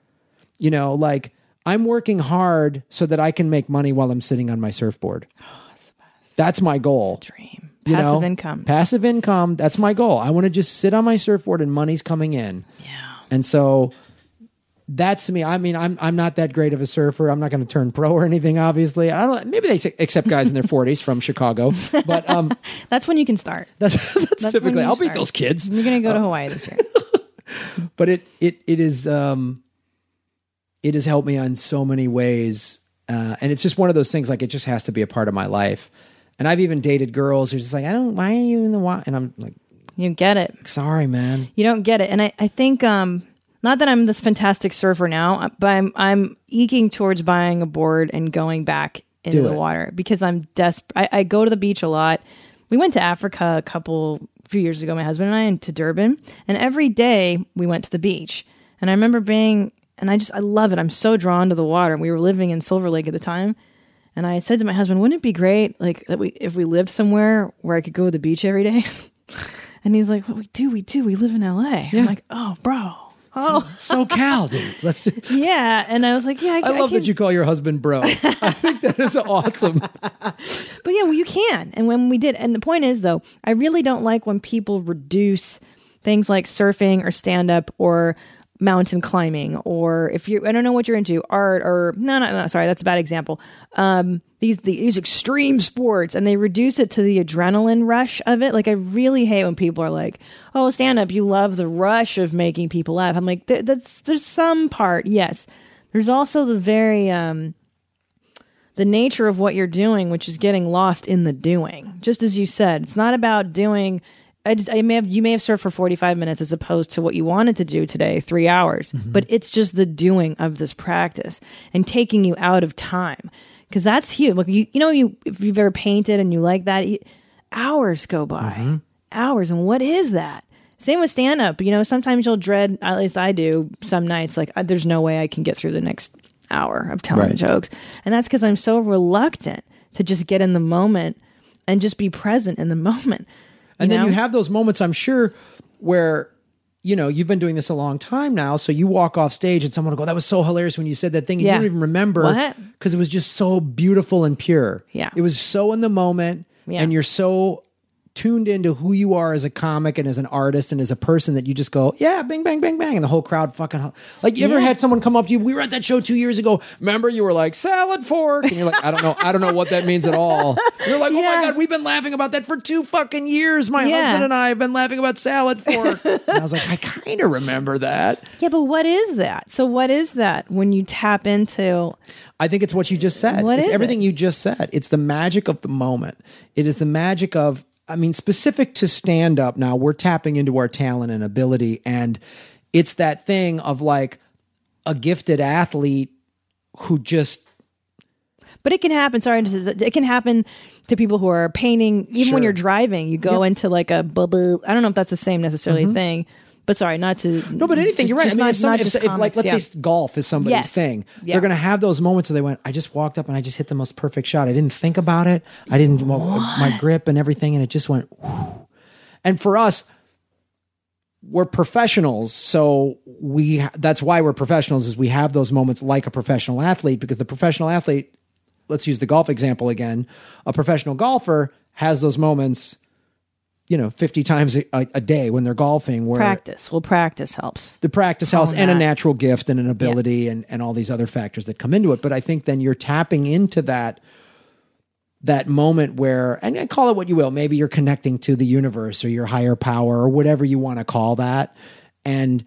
you know like i'm working hard so that i can make money while i'm sitting on my surfboard oh, that's my goal Dream. you Passive know? income. passive income that's my goal i want to just sit on my surfboard and money's coming in yeah. and so that's to me. I mean, I'm I'm not that great of a surfer. I'm not going to turn pro or anything. Obviously, I don't. Maybe they accept guys in their (laughs) 40s from Chicago, but um, (laughs) That's when you can start. (laughs) that's that's, That's typically. I'll beat those kids. You're going to go to Hawaii this year. But it it it is um, it has helped me on so many ways, uh, and it's just one of those things. Like it just has to be a part of my life. And I've even dated girls who's just like, I don't. Why are you in the water? And I'm like, You get it. sorry, man. You don't get it. And I, I think um not that I'm this fantastic surfer now, but I'm I'm eking towards buying a board and going back into the water because I'm desperate. I, I go to the beach a lot. We went to Africa a couple few years ago, my husband and I, and to Durban, and every day we went to the beach. And I remember being, and I just I love it. I'm so drawn to the water. We were living in Silver Lake at the time, and I said to my husband, "Wouldn't it be great, like that we if we lived somewhere where I could go to the beach every day?" (laughs) and he's like, "Well, we do, we do. We live in L.A." I'm like, "Oh, bro." Oh So Cal, dude, let's do. (laughs) yeah, and I was like, yeah, I, I love can, that you call your husband bro. (laughs) I think that is awesome. (laughs) But yeah, well, you can. And when we did, and the point is, though, I really don't like when people reduce things like surfing or stand up or mountain climbing or if you I don't know what you're into art or no no no sorry that's a bad example um these these extreme sports and they reduce it to the adrenaline rush of it like I really hate when people are like oh stand up you love the rush of making people laugh I'm like that's there's some part yes there's also the very um the nature of what you're doing, which is getting lost in the doing. Just as you said, it's not about doing. I just, I may have, you may have served for 45 minutes as opposed to what you wanted to do today, three hours, mm-hmm. but it's just the doing of this practice and taking you out of time. Cause that's huge. Look, you, you know, you, if you've ever painted and you like that, you, hours go by, mm-hmm. hours. And what is that? Same with stand up. You know, sometimes you'll dread, at least I do, some nights, like, there's no way I can get through the next hour of telling Right. jokes. And that's because I'm so reluctant to just get in the moment and just be present in the (laughs) moment. And then know? you have those moments, I'm sure, where you know you've been doing this a long time now. So you walk off stage and someone will go, "That was so hilarious when you said that thing," and Yeah. you don't even remember because it was just so beautiful and pure. Yeah. it was so in the moment, Yeah. and you're so tuned into who you are as a comic and as an artist and as a person that you just go, yeah, bang, bang, bang, bang, and the whole crowd fucking like. You ever had someone come up to you? We were at that show two years ago. Remember, you were like salad fork, and you're like, I don't know, I don't know what that means at all. You're like, oh Yeah. my god, we've been laughing about that for two fucking years. My Yeah. husband and I have been laughing about salad fork. (laughs) and I was like, I kind of remember that. Yeah, but what is that? So what is that when you tap into I think it's what you just said. What it's everything it? you just said. It's the magic of the moment. It is the magic of, I mean, specific to stand up now, we're tapping into our talent and ability. And it's that thing of like a gifted athlete who just, But it can happen. Sorry, it can happen to people who are painting. Even when you're driving, you go into like a bubble. I don't know if that's the same necessarily mm-hmm. thing. But sorry, not to no, but anything, just- you're right. just I mean, not- if, some, not if, just if like, let's yeah. say golf is somebody's Yes. thing, Yeah. they're going to have those moments where they went, I just walked up and I just hit the most perfect shot. I didn't think about it. I didn't, uh, my grip and everything. And it just went, whew. and for us, we're professionals so we that's why we're professionals is we have those moments like a professional athlete because the professional athlete let's use the golf example again a professional golfer has those moments you know 50 times a, a day when they're golfing where practice. Well, practice helps. the practice house and a natural gift and an ability and, and all these other factors that come into it. But I think then you're tapping into that that moment where and, and call it what you will, maybe you're connecting to the universe or your higher power or whatever you want to call that. And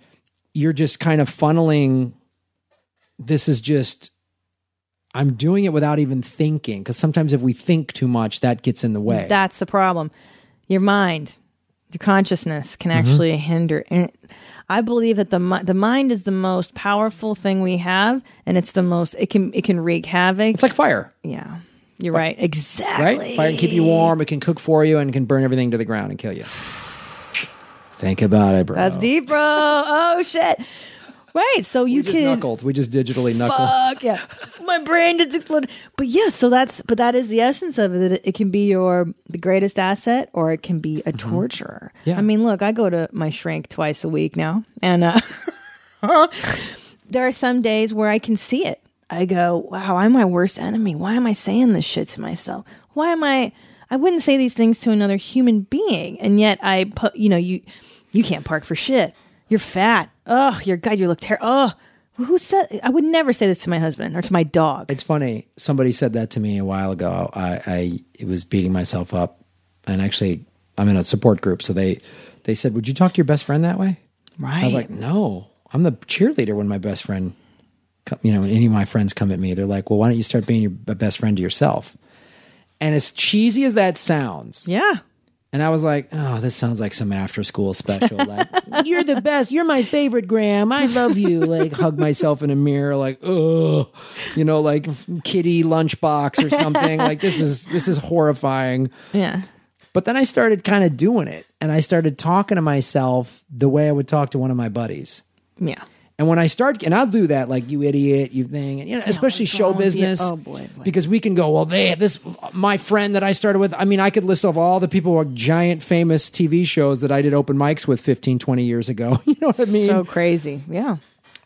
you're just kind of funneling this is just I'm doing it without even thinking. Because sometimes if we think too much, that gets in the way. That's the problem. Your mind, your consciousness can Mm-hmm. actually hinder. And I believe that the the mind is the most powerful thing we have, and it's the most it can it can wreak havoc. it's like fire. yeah, you're right. Exactly. right? Fire can keep you warm. It can cook for you and it can burn everything to the ground and kill you. Think about it, bro. That's deep, bro. Oh shit. Right. So you We just can knuckled. We just digitally knuckled. Fuck yeah. My brain just exploded. But yeah, so that's but that is the essence of it. It, can be your the greatest asset or it can be a torturer. Mm-hmm. Yeah. I mean, look, I go to my shrink twice a week now. And uh (laughs) there are some days where I can see it. I go, wow, I'm my worst enemy. Why am I saying this shit to myself? Why am I I wouldn't say these things to another human being. And yet I put you know, you you can't park for shit. You're fat. Oh, your God, you look terrible. Oh, who said? I would never say this to my husband or to my dog. It's funny. Somebody said that to me a while ago. I, I was beating myself up, and actually, I'm in a support group. So they they said, "Would you talk to your best friend that way?" right. I was like, "No, I'm the cheerleader when my best friend, come, you know, when any of my friends come at me, they're like, "Well, why don't you start being your best friend to yourself?" And as cheesy as that sounds, yeah, And I was like, oh, this sounds like some after school special. Like, (laughs) you're the best. You're my favorite, Graham. I love you. Like, hug myself in a mirror, like, oh, you know, like kitty lunchbox or (laughs) something. like, this is this is horrifying. Yeah. But then I started kind of doing it, and I started talking to myself the way I would talk to one of my buddies. Yeah. And when I start, and I'll do that, like you idiot, you thing, and you know, especially show oh, with business. Oh, boy, boy. because we can go, well, they this my friend that I started with. I mean, I could list off all the people who are giant famous TV shows that I did open mics with 15, 20 years ago. (laughs) You know what I mean? So crazy. Yeah.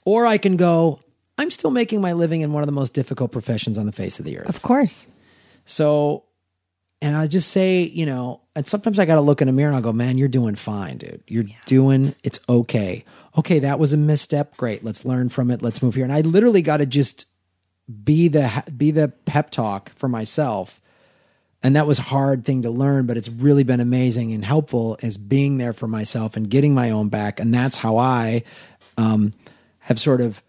or I can go, I'm still making my living in one of the most difficult professions on the face of the earth. Of course. So, and I just say, you know, and sometimes I got to look in a mirror and I'll go, man, you're doing fine, dude. You're doing, it's okay. Okay, that was a misstep. Great. Let's learn from it. Let's move here. And I literally got to just be the, be the pep talk for myself. And that was a hard thing to learn, but it's really been amazing and helpful as being there for myself and getting my own back. And that's how I um, have sort of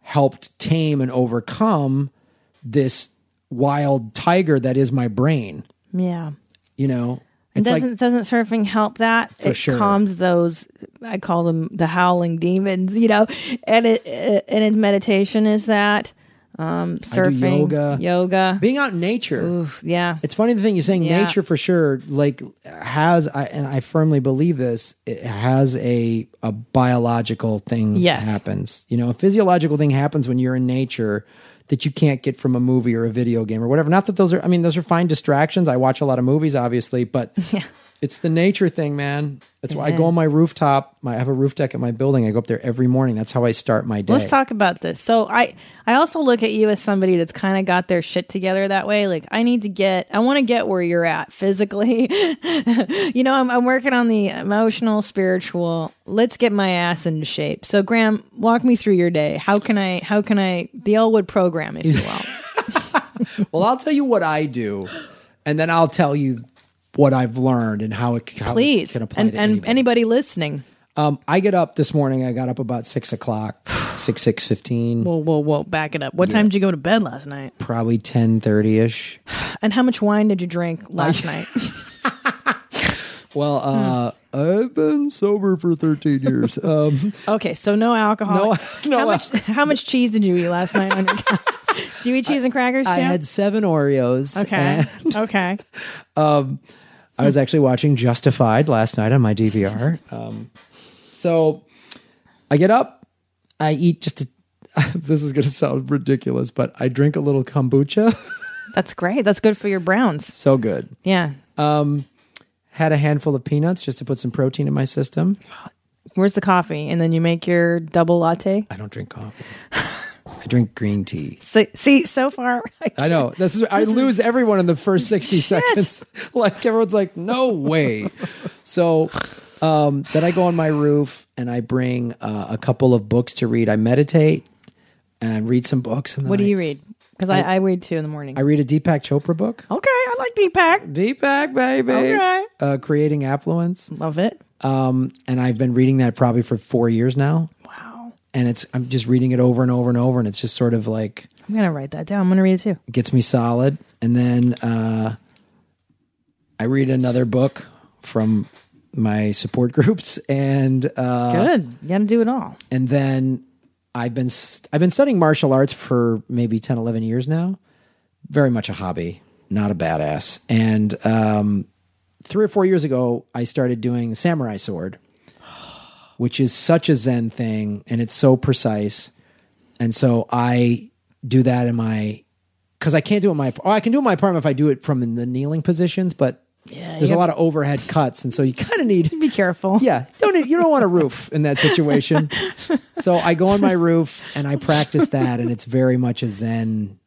helped tame and overcome this wild tiger that is my brain. Yeah. You know, it's doesn't like doesn't surfing help that? It sure. calms those. I call them the howling demons. You know, and it and in meditation is that um, surfing, yoga. yoga. being out in nature. Oof, yeah, It's funny the thing you're saying. Yeah. Nature for sure, like has, I, and I firmly believe this. It has a a biological thing Yes. happens. You know, a physiological thing happens when you're in nature that you can't get from a movie or a video game or whatever. Not that those are. I mean, those are fine distractions. I watch a lot of movies, obviously, but (laughs) it's the nature thing, man. That's why I go on my rooftop. My, I have a roof deck at my building. I go up there every morning. That's how I start my day. Let's talk about this. So I I also look at you as somebody that's kind of got their shit together that way. Like I need to get I want to get where you're at physically. (laughs) you know, I'm I'm working on the emotional, spiritual. Let's get my ass into shape. So Graham, walk me through your day. How can I how can I the Elwood program, if you will. (laughs) (laughs) Well, I'll tell you what I do, and then I'll tell you what I've learned and how it, how Please. it can apply And to and anybody. anybody listening. Um, I get up this morning. I got up about six o'clock, (sighs) six six fifteen, Whoa, whoa, whoa, back it up. What time did you go to bed last night? probably ten thirty ish. (sighs) And how much wine did you drink last night? (laughs) Well, uh, I've been sober for thirteen years. (laughs) Um, Okay, so no alcohol. No- (laughs) no How much? How much cheese did you eat last night on your couch? Do you eat cheese and crackers? Too? I had seven Oreos. Okay. and okay. I was actually watching Justified last night on my DVR. Um, so I get up, I eat just a. (laughs) This is going to sound ridiculous, but I drink a little kombucha. (laughs) That's great. That's good for your browns. so good. Yeah. Um, Had a handful of peanuts just to put some protein in my system. Where's the coffee? And then you make your double latte. I don't drink coffee. (laughs) I drink green tea. See, see so far. (laughs) I know. This is I lose everyone in the first 60 seconds. (laughs) like everyone's like, "No way." So, um, then I go on my roof and I bring uh, a couple of books to read. I meditate and read some books and what do I, you read? Because I, I read two in the morning. I read a Deepak Chopra book. okay, I like Deepak. Deepak, baby. Okay. Uh, creating affluence. Love it. Um, and I've been reading that probably for 4 years now. Wow. And it's I'm just reading it over and over and over and it's just sort of like I'm gonna write that down. I'm gonna read it too. gets me solid. And then uh, I read another book from my support (laughs) groups, and uh, Good. You gotta do it all. and then I've been st- I've been studying martial arts for maybe 10, 11 years now. Very much a hobby, not a badass. And um, three or four years ago, I started doing samurai sword, which is such a Zen thing, and it's so precise. And so I do that in my because I can't do it in my oh, I can do it in my apartment if I do it from in the kneeling positions, but Yeah, there's a lot of overhead cuts, and so you kind of need Be careful. yeah, don't need, you don't want a roof in that situation. so I go on my roof and I practice that, and it's very much a Zen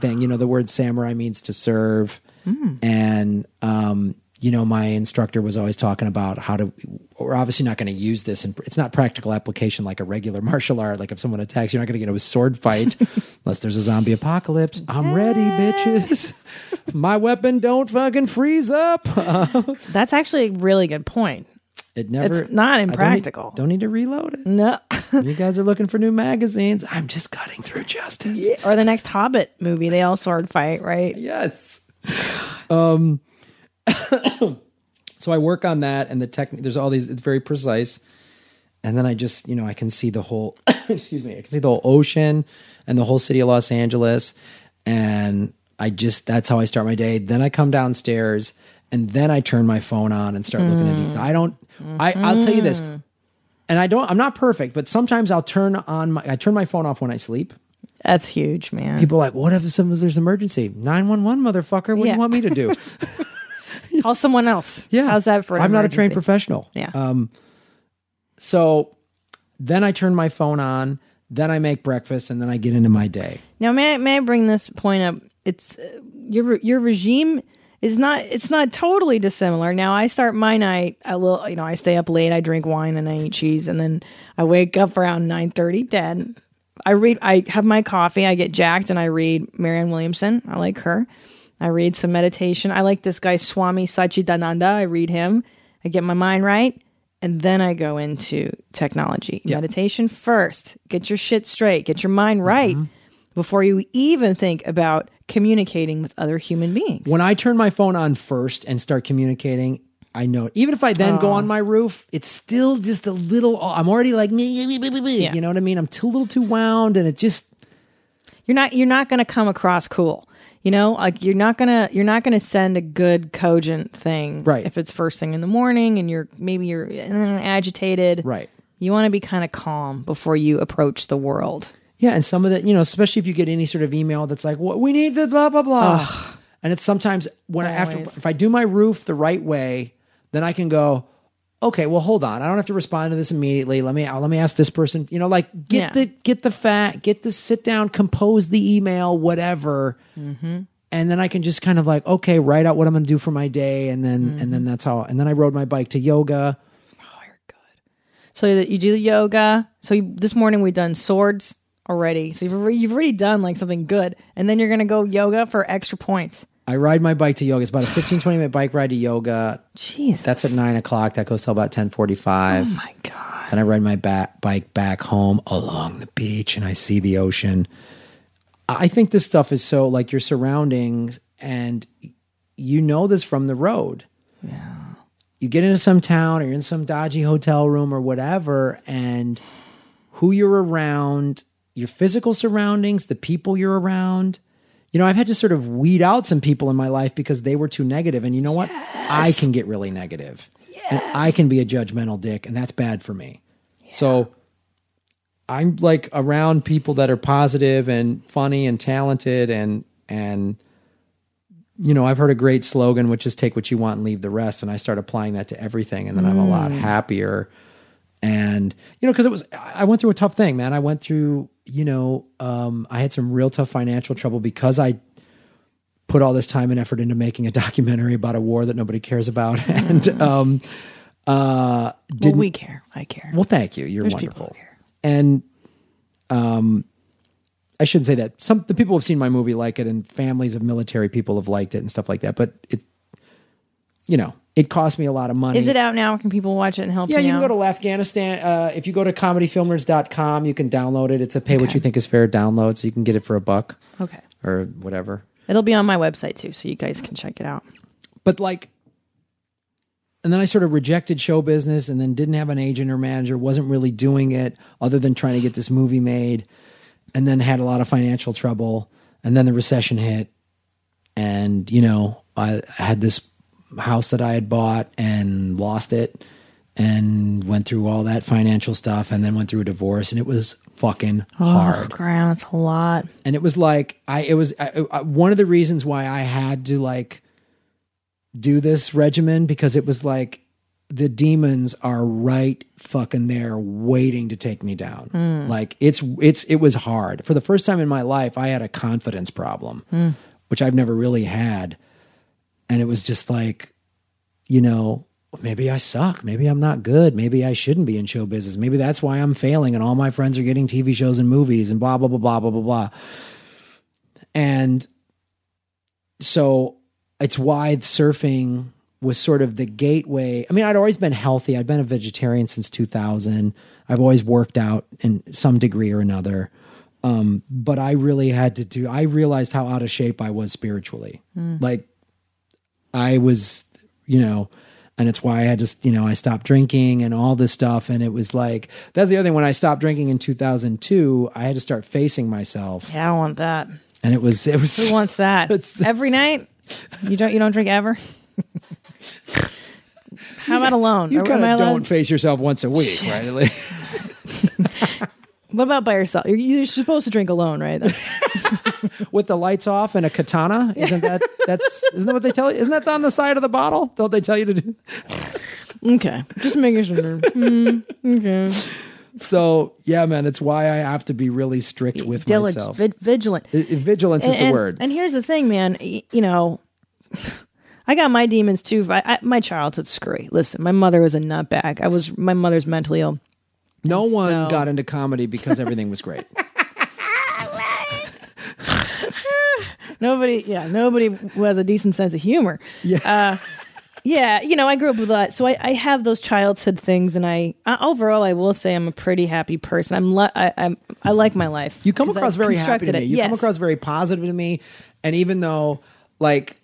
thing. You know, the word samurai means to serve, and um, you know, my instructor was always talking about how to. We're obviously not going to use this, and it's not practical application like a regular (laughs) martial art. Like if someone attacks, you're not going to get into a sword fight (laughs) unless there's a zombie apocalypse. I'm ready, bitches. (laughs) my weapon don't fucking freeze up. That's actually a really good point. It never. It's not I don't need- impractical. Don't need, to reload it. No. you guys are looking for new magazines. I'm just cutting through justice. or the next Hobbit movie, they all sword fight, right? Yes. Um. (coughs) so I work on that and the tech there's all these it's very precise. And then I just, you know, I can see the whole (coughs) excuse me, I can see the whole ocean and the whole city of Los Angeles and I just that's how I start my day. Then I come downstairs and then I turn my phone on and start looking at it. I don't I I'll tell you this. And I don't I'm not perfect, but sometimes I'll turn on my I turn my phone off when I sleep. That's huge, man. People are like, what if some there's an emergency? 911 motherfucker, what do you want me to do? (laughs) (laughs) Call someone else. Yeah. How's that for? I'm not a trained professional. Yeah. Um, so then I turn my phone on, then I make breakfast, and then I get into my day. Now, may I, may I bring this point up? It's uh, your your regime is not it's not totally dissimilar. Now, I start my night a little. You know, I stay up late. I drink wine and I eat cheese, and then I wake up around 9, 10. I read. I have my coffee. I get jacked, and I read Marianne Williamson. I like her. I read some meditation. I like this guy Swami Satchidananda. I read him. I get my mind right, and then I go into technology. Meditation first. Get your shit straight. Get your mind right mm-hmm. before you even think about communicating with other human beings. When I turn my phone on first and start communicating, I know. Even if I then go uh-huh. on my roof, it's still just a little. I'm already like. Yeah. you know what I mean? I'm too, a little too wound, and it just you're not you're not going to come across cool. You know, like you're not gonna you're not gonna send a good cogent thing, Right. If it's first thing in the morning and you're maybe you're agitated, right. You want to be kind of calm before you approach the world. Yeah, and some of the, you know, especially if you get any sort of email that's like, "What we need the blah blah blah," and it's sometimes when I after if I do my roof the right way, then I can go, okay, well, hold on, I don't have to respond to this immediately. Let me let me ask this person, you know, like get Yeah. the get the fact, get the sit down, compose the email, whatever, Mm-hmm. and then I can just kind of like, okay, write out what I'm going to do for my day, and then and Mm-hmm. then that's how, and then I rode my bike to yoga. Oh, you're good. So that you do the yoga. So you, this morning we've done swords already. So you've already, you've already done like something good, and then you're gonna go yoga for extra points. I ride my bike to yoga. It's about a 15, 20 minute bike ride to yoga. Jeez. That's at nine o'clock. That goes till about ten forty five. Oh my god. Then I ride my back, bike back home along the beach and I see the ocean. I think this stuff is so like your surroundings and you know this from the road. Yeah. You get into some town or you're in some dodgy hotel room or whatever, and who you're around, your physical surroundings, the people you're around. You know, I've had to sort of weed out some people in my life because they were too negative. And you know what? I can get really negative. And I can be a judgmental dick, and that's bad for me. So I'm like around people that are positive and funny and talented and and you know, I've heard a great slogan which is take what you want and leave the rest and I start applying that to everything and then I'm a lot mm. happier. And you know, cuz it was I went through a tough thing, man. I went through, you know, um I had some real tough financial trouble because I put all this time and effort into making a (laughs) documentary about a war that nobody cares about (laughs) and um uh didn't we care. I care. well, thank you. You're There's wonderful. And um, I shouldn't say that. Some the people who've seen my movie like it, and families of military people have liked it and stuff like that. But it, you know, it cost me a lot of money. Is it out now? Can people watch it and help Yeah, you can out? go to Afghanistan. Uh, if you go to comedyfilmnerds.com, you can download it. It's a pay what you think is fair download, so you can get it for a buck Okay. or whatever. It'll be on my website too, so you guys can check it out. but like and then I sort of rejected show business and then didn't have an agent or manager, wasn't really doing it other than trying to get this movie made, and then had a lot of financial trouble. And then the recession hit. And, you know, I had this house that I had bought and lost it and went through all that financial stuff and then went through a divorce and it was fucking oh, hard Oh, Graham, that's a lot. and it was like I it was I, I, one of the reasons why I had to like do this regimen because it was like the demons are right fucking there waiting to take me down. Hmm. Like it's it's it was hard. For the first time in my life I had a confidence problem, hmm. which I've never really had. And it was just like you know, maybe I suck. Maybe I'm not good. Maybe I shouldn't be in show business. Maybe that's why I'm failing and all my friends are getting TV shows and movies and blah, blah, blah, blah, blah, blah, blah. And so it's why surfing was sort of the gateway. I mean, I'd always been healthy. I'd been a vegetarian since 2000. I've always worked out in some degree or another. Um, but I really had to do, I realized how out of shape I was spiritually. Like, I was, you know, And it's why I had just, you know, I stopped drinking and all this stuff. And it was like, that's the other thing. When I stopped drinking in 2002, I had to start facing myself. Yeah, I don't want that. And it was, it was, Who wants that? (laughs) It's- Every night? You don't you don't drink ever? (laughs) How about alone? you kind of don't face yourself once a week, right? (laughs) What about by yourself? You're, you're supposed to drink alone, right? (laughs) With the lights off and a katana. Isn't that that's isn't that what they tell you? Isn't that on the side of the bottle? Don't they tell you to do? okay, just making sure. (laughs) Hmm, okay. So yeah, man, it's why I have to be really strict with Diligent, myself. vi- vigilant. I- Vigilance is the and- word. And here's the thing, man. Y- You know, I got my demons too. I, I, my childhood's screwy. Listen, my mother was a nutbag. I was my mother's mentally ill. No one so- got into comedy because everything was great. (laughs) Nobody, yeah, nobody who has a decent sense of humor. Yeah. Uh, yeah, you know, I grew up with that, so I, I have those childhood things, and I, I overall, I will say I'm a pretty happy person. I'm, li- I, I'm, I like my life. You come 'Cause I across very happy to me. it. You come across very positive to me. And even though, like,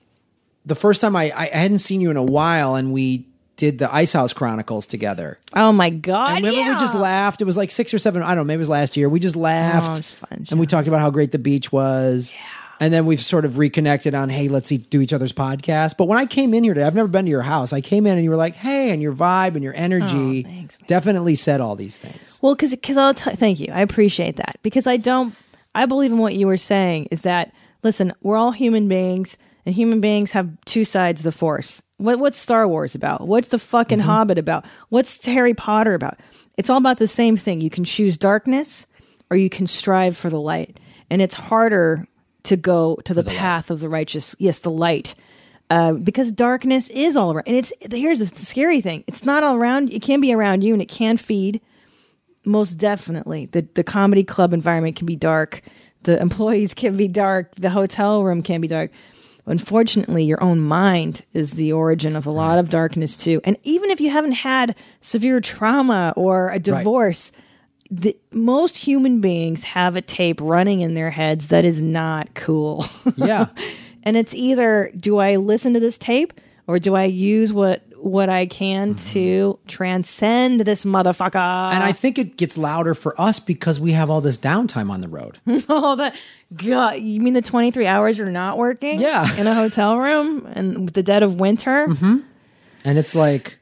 the first time I, I hadn't seen you in a while, and we did the Ice House Chronicles together. Oh my god! And yeah. we just laughed. It was like six or seven. I don't know. Maybe it was last year. We just oh, laughed, Oh, it's fun, and we talked about how great the beach was. Yeah. And then we've sort of reconnected on, hey, let's see, do each other's podcast. But when I came in here today, I've never been to your house. I came in and you were like, hey, and your vibe and your energy Oh, thanks, definitely said all these things. Well, because because I'll t- thank you. I appreciate that because I don't. I believe in what you were saying. Is that listen? We're all human beings, and human beings have two sides of the force. What what's Star Wars about? What's the fucking Hobbit about? What's Harry Potter about? It's all about the same thing. You can choose darkness, or you can strive for the light, and it's harder to go to the, path of the righteous. Yes, the light. Uh, because darkness is all around, and it's here's the scary thing: it's not all around. It can be around you, and it can feed most definitely the the comedy club environment can be dark the (laughs) employees can be dark the hotel room can be dark unfortunately your own mind is the origin of a lot of darkness too. And even if you haven't had severe trauma or a divorce the, most human beings have a tape running in their heads that is not cool. Yeah. (laughs) and it's either do I listen to this tape or do I use what what I can mm-hmm. to transcend this motherfucker? and I think it gets louder for us because we have all this downtime on the road. (laughs) oh, that God! You mean the twenty three hours you're not working? Yeah. in a hotel room and with the dead of winter. Mm-hmm. And it's like,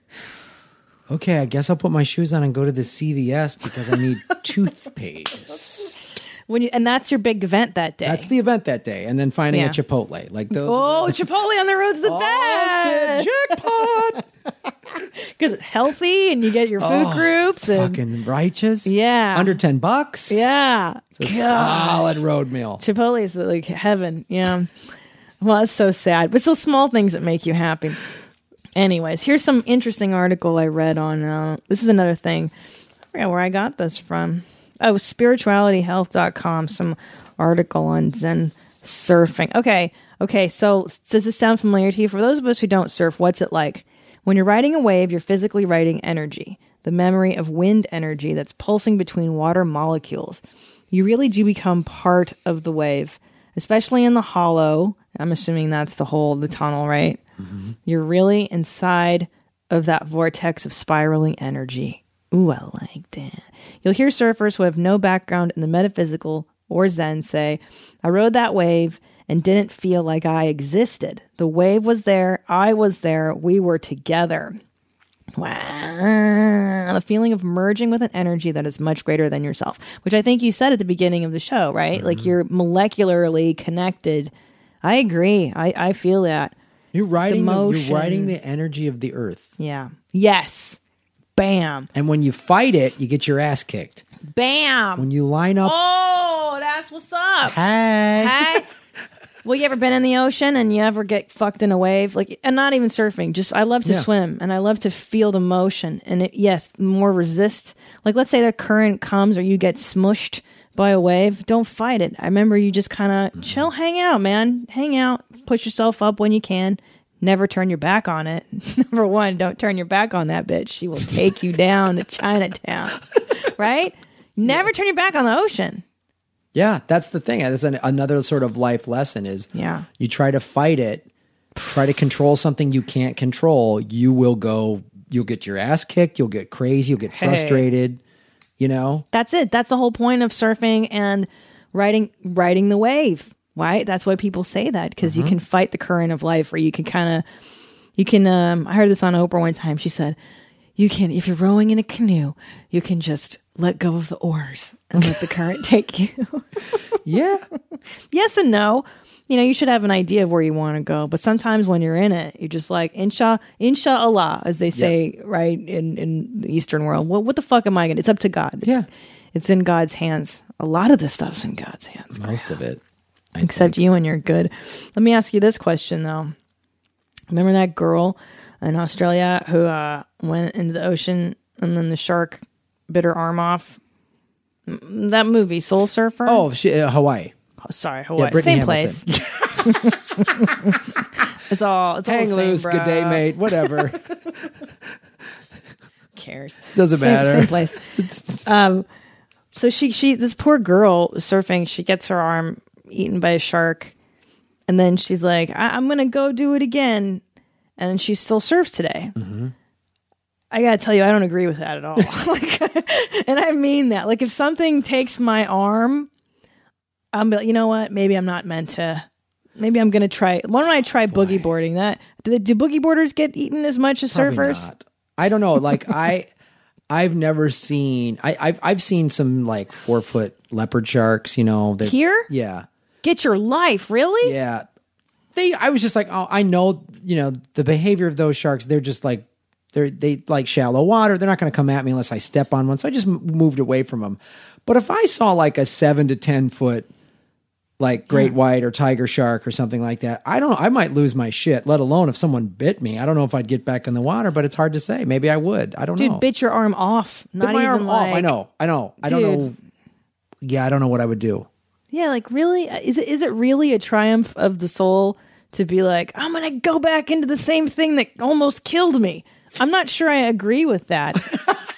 okay, I guess I'll put my shoes on and go to the CVS because I need (laughs) toothpaste. When you and that's your big event that day. That's the event that day. And then finding Yeah. a Chipotle. Like those. oh Chipotle on the road's the (laughs) Oh, best shit, jackpot! (laughs) because it's healthy and you get your food Oh, groups and Fucking righteous. Yeah. Under 10 bucks. yeah. It's a solid road meal. Chipotle is like heaven. Yeah. (laughs) well, it's so sad, but it's those small things that make you happy. Anyways, here's some interesting article I read on. Uh, this is another thing. I forget where I got this from. Oh, spiritualityhealth.com. Some article on Zen surfing. Okay. Okay. So, does this sound familiar to you? For those of us who don't surf, what's it like? When you're riding a wave, you're physically riding energy, the memory of wind energy that's pulsing between water molecules. You really do become part of the wave, especially in the hollow. I'm assuming that's the hole, the tunnel, right? Mm-hmm. You're really inside of that vortex of spiraling energy. Ooh, I like that. You'll hear surfers who have no background in the metaphysical or Zen say, I rode that wave and didn't feel like I existed. The wave was there, I was there, we were together. Wow. The feeling of merging with an energy that is much greater than yourself, which I think you said at the beginning of the show, right? Like mm-hmm. you're molecularly connected. I agree. I, I feel that. You're riding the, motion. you're riding the energy of the earth. Yeah. Yes. Bam. And when you fight it, you get your ass kicked. Bam. When you line up, Oh, that's what's up. hey, Hey. (laughs) Well, you ever been in the ocean and you ever get fucked in a wave? Like, and not even surfing. Just I love to Yeah. swim and I love to feel the motion. And it, yes, the more resist. Like, let's say the current comes or you get smushed by a wave. Don't fight it. I remember you just kind of chill, hang out, man. Hang out, push yourself up when you can. Never turn your back on it. (laughs) Number one, don't turn your back on that bitch. She will take you down to Chinatown, (laughs) right? Never turn your back on the ocean. Yeah, that's the thing. That's an, another sort of life lesson is Yeah. you try to fight it try to control something you can't control, you will go. You'll get your ass kicked. You'll get crazy. You'll get Hey. frustrated. You know. That's it. That's the whole point of surfing and riding riding the wave. Right? That's why people say that because Mm-hmm. you can fight the current of life, or you can kind of you can. Um, I heard this on Oprah one time. She said, "You can if you're rowing in a canoe, you can just let go of the oars and let the current (laughs) take you." Yeah. (laughs) yes and no. You know, you should have an idea of where you want to go, but sometimes when you're in it, you're just like insha inshallah, as they say, right in in the Eastern world. What what the fuck am I gonna? It's up to God. It's, Yeah. it's in God's hands. A lot of this stuff's in God's hands, Most of it. I except you and you're good. Let me ask you this question though. Remember that girl in Australia who uh, went into the ocean and then the shark bit her arm off? That movie, Soul Surfer. Oh, she, uh, Hawaii. Oh, sorry, Hawaii. Brittany same Hamilton. place. (laughs) (laughs) it's all it's all Hang same, loose. Good day, mate. Whatever. (laughs) cares? Doesn't Same- matter. Same place. um, so she she this poor girl surfing. She gets her arm eaten by a shark, and then she's like, I- "I'm gonna go do it again," and she still surfs today. Mm-hmm. I gotta tell you, I don't agree with that at all. (laughs) like, and I mean that. Like, if something takes my arm, I'm like, you know what? Maybe I'm not meant to. Maybe I'm gonna try. Why don't I try boogie boarding? That do, do boogie boarders get eaten as much as Probably surfers? not. I don't know. Like I, I've never seen. I, I've I've seen some like four foot leopard sharks. You know, Here? Yeah, Get your life, really? yeah. They. I was just like, oh, I know. You know, the behavior of those sharks. They're just like. They're they like shallow water. They're not going to come at me unless I step on one. So I just m- moved away from them. But if I saw like a seven to ten foot, like great white or tiger shark or something like that, I don't. I might lose my shit. Let alone if someone bit me. I don't know if I'd get back in the water. But it's hard to say. Maybe I would. I don't Dude, know. Dude, bit your arm off. Not Bit my arm like, off. I know. I know. I don't know. Yeah, I don't know what I would do. Yeah, like really, uh, is it is it really a triumph of the soul to be like, I'm gonna go back into the same thing that almost killed me? I'm not sure I agree with that.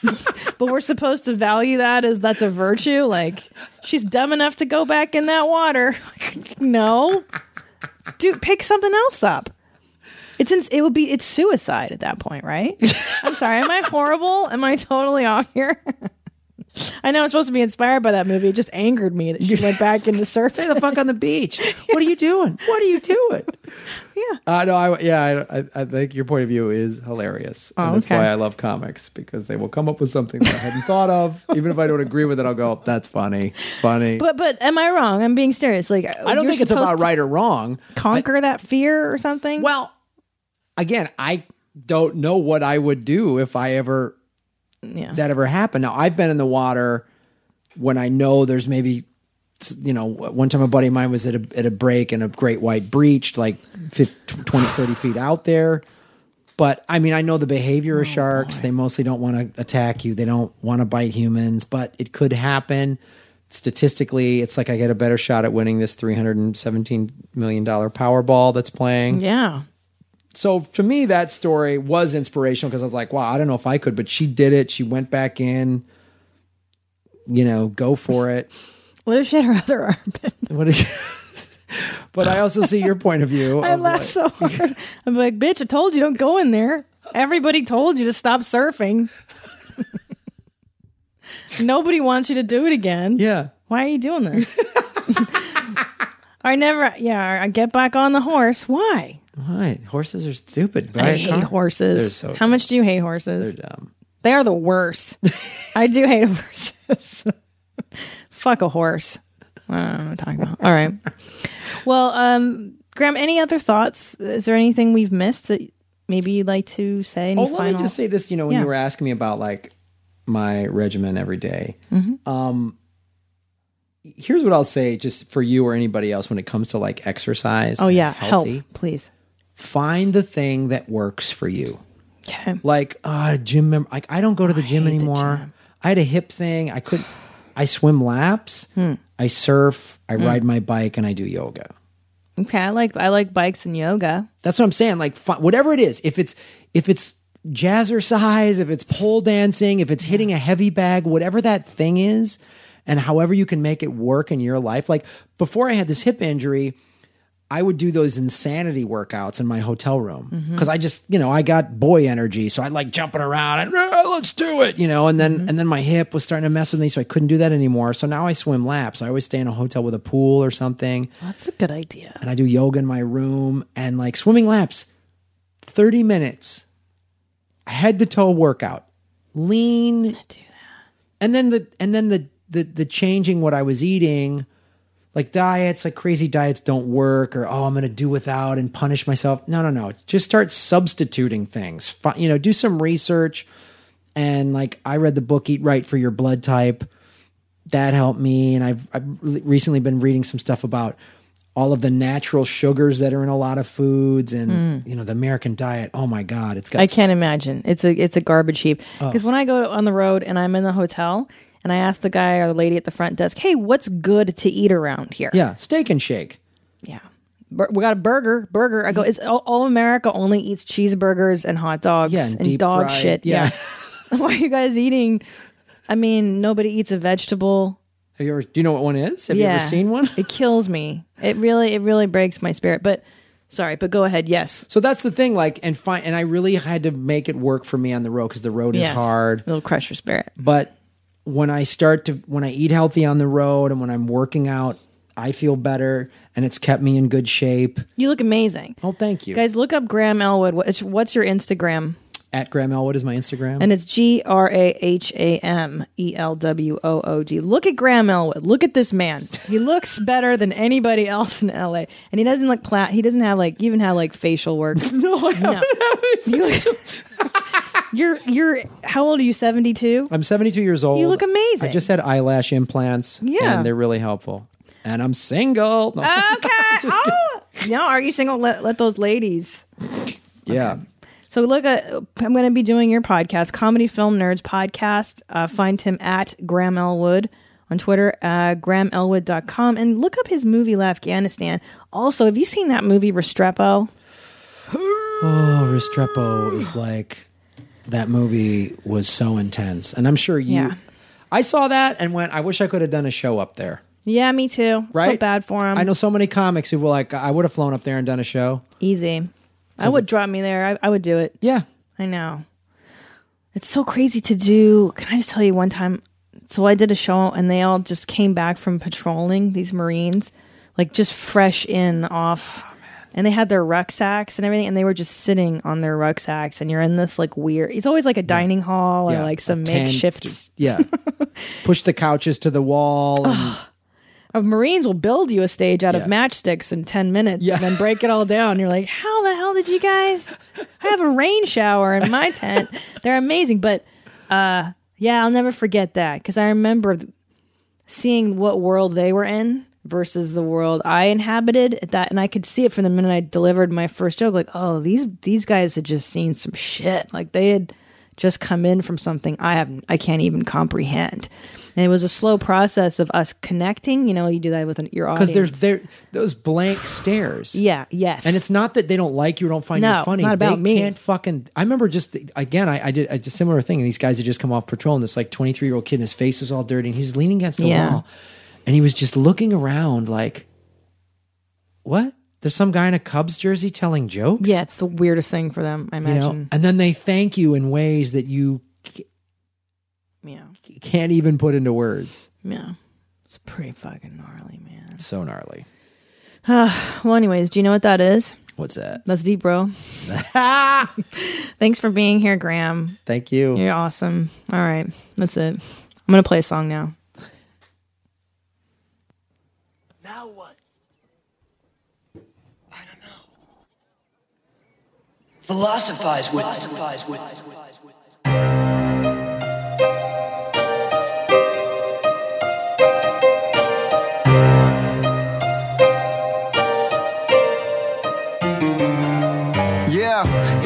(laughs) but we're supposed to value that as that's a virtue. Like she's dumb enough to go back in that water. (laughs) no, dude, pick something else up. It's in, it would be it's suicide at that point, right? (laughs) I'm sorry. Am I horrible? Am I totally off here? I know I'm supposed to be inspired by that movie. It just angered me that she went back into surfing. (laughs) Stay the fuck on the beach. What are you doing? What are you doing? (laughs) Yeah. Uh, no, I yeah, I, I, I think your point of view is hilarious. Oh, and that's okay. why I love comics because they will come up with something that I hadn't thought of. (laughs) Even if I don't agree with it, I'll go, "That's funny. It's funny." But but am I wrong? I'm being serious. Like I don't you're think it's supposed about to right or wrong. Conquer that fear or something. Well, again, I don't know what I would do if I ever yeah. that ever happened. Now, I've been in the water when I know there's maybe, you know, one time a buddy of mine was at a, at a break and a great white breached like 50, 20, 30 feet out there. But I mean, I know the behavior of oh, sharks. They mostly don't want to attack you. They don't want to bite humans, but it could happen. Statistically, it's like I get a better shot at winning this $317 million Powerball that's playing yeah. So for me that story was inspirational because i was like wow i don't know if i could but she did it she went back in you know go for it What if she had her other (laughs) what is (laughs) but i also see your point of view I of like- so hard. (laughs) I'm like, bitch, I told you don't go in there. Everybody told you to stop surfing. Nobody wants you to do it again. yeah Why are you doing this? I never, yeah, I get back on the horse. Why? Why? horses are stupid I right, hate? They're horses. so How much do you hate horses? they're dumb They are the worst. (laughs) I do hate horses. (laughs) Fuck a horse. I don't know what I'm talking about. All right. Well, um, Graham, any other thoughts? Is there anything we've missed that maybe you'd like to say? Any oh let final? me just say this you know when Yeah. you were asking me about like my regimen every day, Mm-hmm. um here's what i'll say just for you or anybody else when it comes to like exercise oh yeah, healthy, help, please. Find the thing that works for you Okay. like uh gym mem- like I don't go to the gym hate the anymore. gym. I had a hip thing. I couldn't, I swim laps, Hmm. I surf, I ride my bike and I do yoga. Okay. I like I like bikes and yoga. That's what I'm saying. Like fi- whatever it is, if it's if it's jazzercise, if it's pole dancing, if it's hitting a heavy bag, whatever that thing is, and however you can make it work in your life. Like before I had this hip injury, I would do those insanity workouts in my hotel room because I just, you know, I got boy energy, so I like jumping around and "Ah, let's do it, you know. And then and then my hip was starting to mess with me, so I couldn't do that anymore. So now I swim laps. I always stay in a hotel with a pool or something, That's a good idea. and I do yoga in my room and like swimming laps, thirty minutes, head to toe workout, lean, Do that. and then the and then the the the changing what I was eating, like diets, like crazy diets don't work, or oh I'm gonna do without and punish myself. No, no, no. Just start substituting things. You know, do some research, and like I read the book Eat Right for Your Blood Type. That helped me, and I've I've recently been reading some stuff about all of the natural sugars that are in a lot of foods, and mm. you know the American diet. Oh my God, it's got I can't imagine. It's a it's a garbage heap. Oh. Because when I go on the road and I'm in the hotel and I asked the guy or the lady at the front desk, "Hey, what's good to eat around here?" Yeah, steak and shake. Yeah. Bur- we got a burger, burger. I go, it's all, all America only eats cheeseburgers and hot dogs Yeah, and, and dog fried. shit. Yeah. Yeah. (laughs) Why are you guys eating? I mean, nobody eats a vegetable. Have you ever? Do you know what one is? Have you ever seen one? it kills me. It really, it really breaks my spirit. But sorry, but go ahead. Yes. So that's the thing, like, and fine, and I really had to make it work for me on the road because the road is hard. It'll crush your spirit. But when I start to, when I eat healthy on the road and when I'm working out, I feel better, and it's kept me in good shape. You look amazing. Oh, thank you. Guys, look up Graham Elwood. What's, what's your Instagram? At Graham Elwood is my Instagram. And it's G R A H A M E L W O O D. Look at Graham Elwood. Look at this man. He looks (laughs) better than anybody else in LA. And he doesn't look plat. He doesn't have like even have like facial work. (laughs) no, I haven't. (laughs) You look- you're you're how old are you? Seventy two. I'm 72 years old. You look amazing. I just had eyelash implants. Yeah. and they're really helpful. And I'm single. No. Okay. oh, no. Are you single? Let, let those ladies. yeah. So look at I'm going to be doing your podcast, Comedy Film Nerds podcast. Uh, find him at Graham Elwood on Twitter, uh, grahamelwood.com, and look up his movie Afghanistan. Also, have you seen that movie Restrepo? (sighs) Oh, Restrepo is like that movie was so intense, and I'm sure you. Yeah. I saw that and went. I wish I could have done a show up there. Yeah, me too. Right? Felt bad for him. I know so many comics who were like, I would have flown up there and done a show. Easy. I would drop me there. I, I would do it. Yeah. I know. It's so crazy to do. Can I just tell you one time? So I did a show and they all just came back from patrolling, these Marines, like just fresh in off. Oh, and they had their rucksacks and everything, and they were just sitting on their rucksacks. And you're in this like weird, it's always like a dining hall or Yeah, like some tent, makeshift. Yeah. (laughs) Push the couches to the wall. And, Uh, Marines will build you a stage out Yeah. of matchsticks in 10 minutes Yeah. and then break it all down. You're like, how the hell did you guys have a rain shower in my tent? They're amazing. But uh, yeah, I'll never forget that because I remember seeing what world they were in versus the world I inhabited at that and I could see it from the minute I delivered my first joke like oh these these guys had just seen some shit like they had just come in from something I have I can't even comprehend and it was a slow process of us connecting you know you do that with an, your audience because there's there those blank stares. (sighs) yeah yes And it's not that they don't like you or don't find No, you funny. not about they me. can't fucking. I remember just again. I, I did a similar thing. And these guys had just come off patrol, and this like twenty three year old kid, and his face was all dirty, and he's leaning against the Yeah. wall, and he was just looking around like, "What? There's some guy in a Cubs jersey telling jokes." yeah it's the weirdest thing for them I you imagine know. And then they thank you in ways that you yeah can't even put into words. yeah it's pretty fucking gnarly man So gnarly. (sighs) well anyways do you know what that is What's that? that's deep bro (laughs) thanks for being here Graham Thank you. You're awesome. All right. That's it. I'm going to play a song now. Now what? I don't know. Philosophize with Philosophize with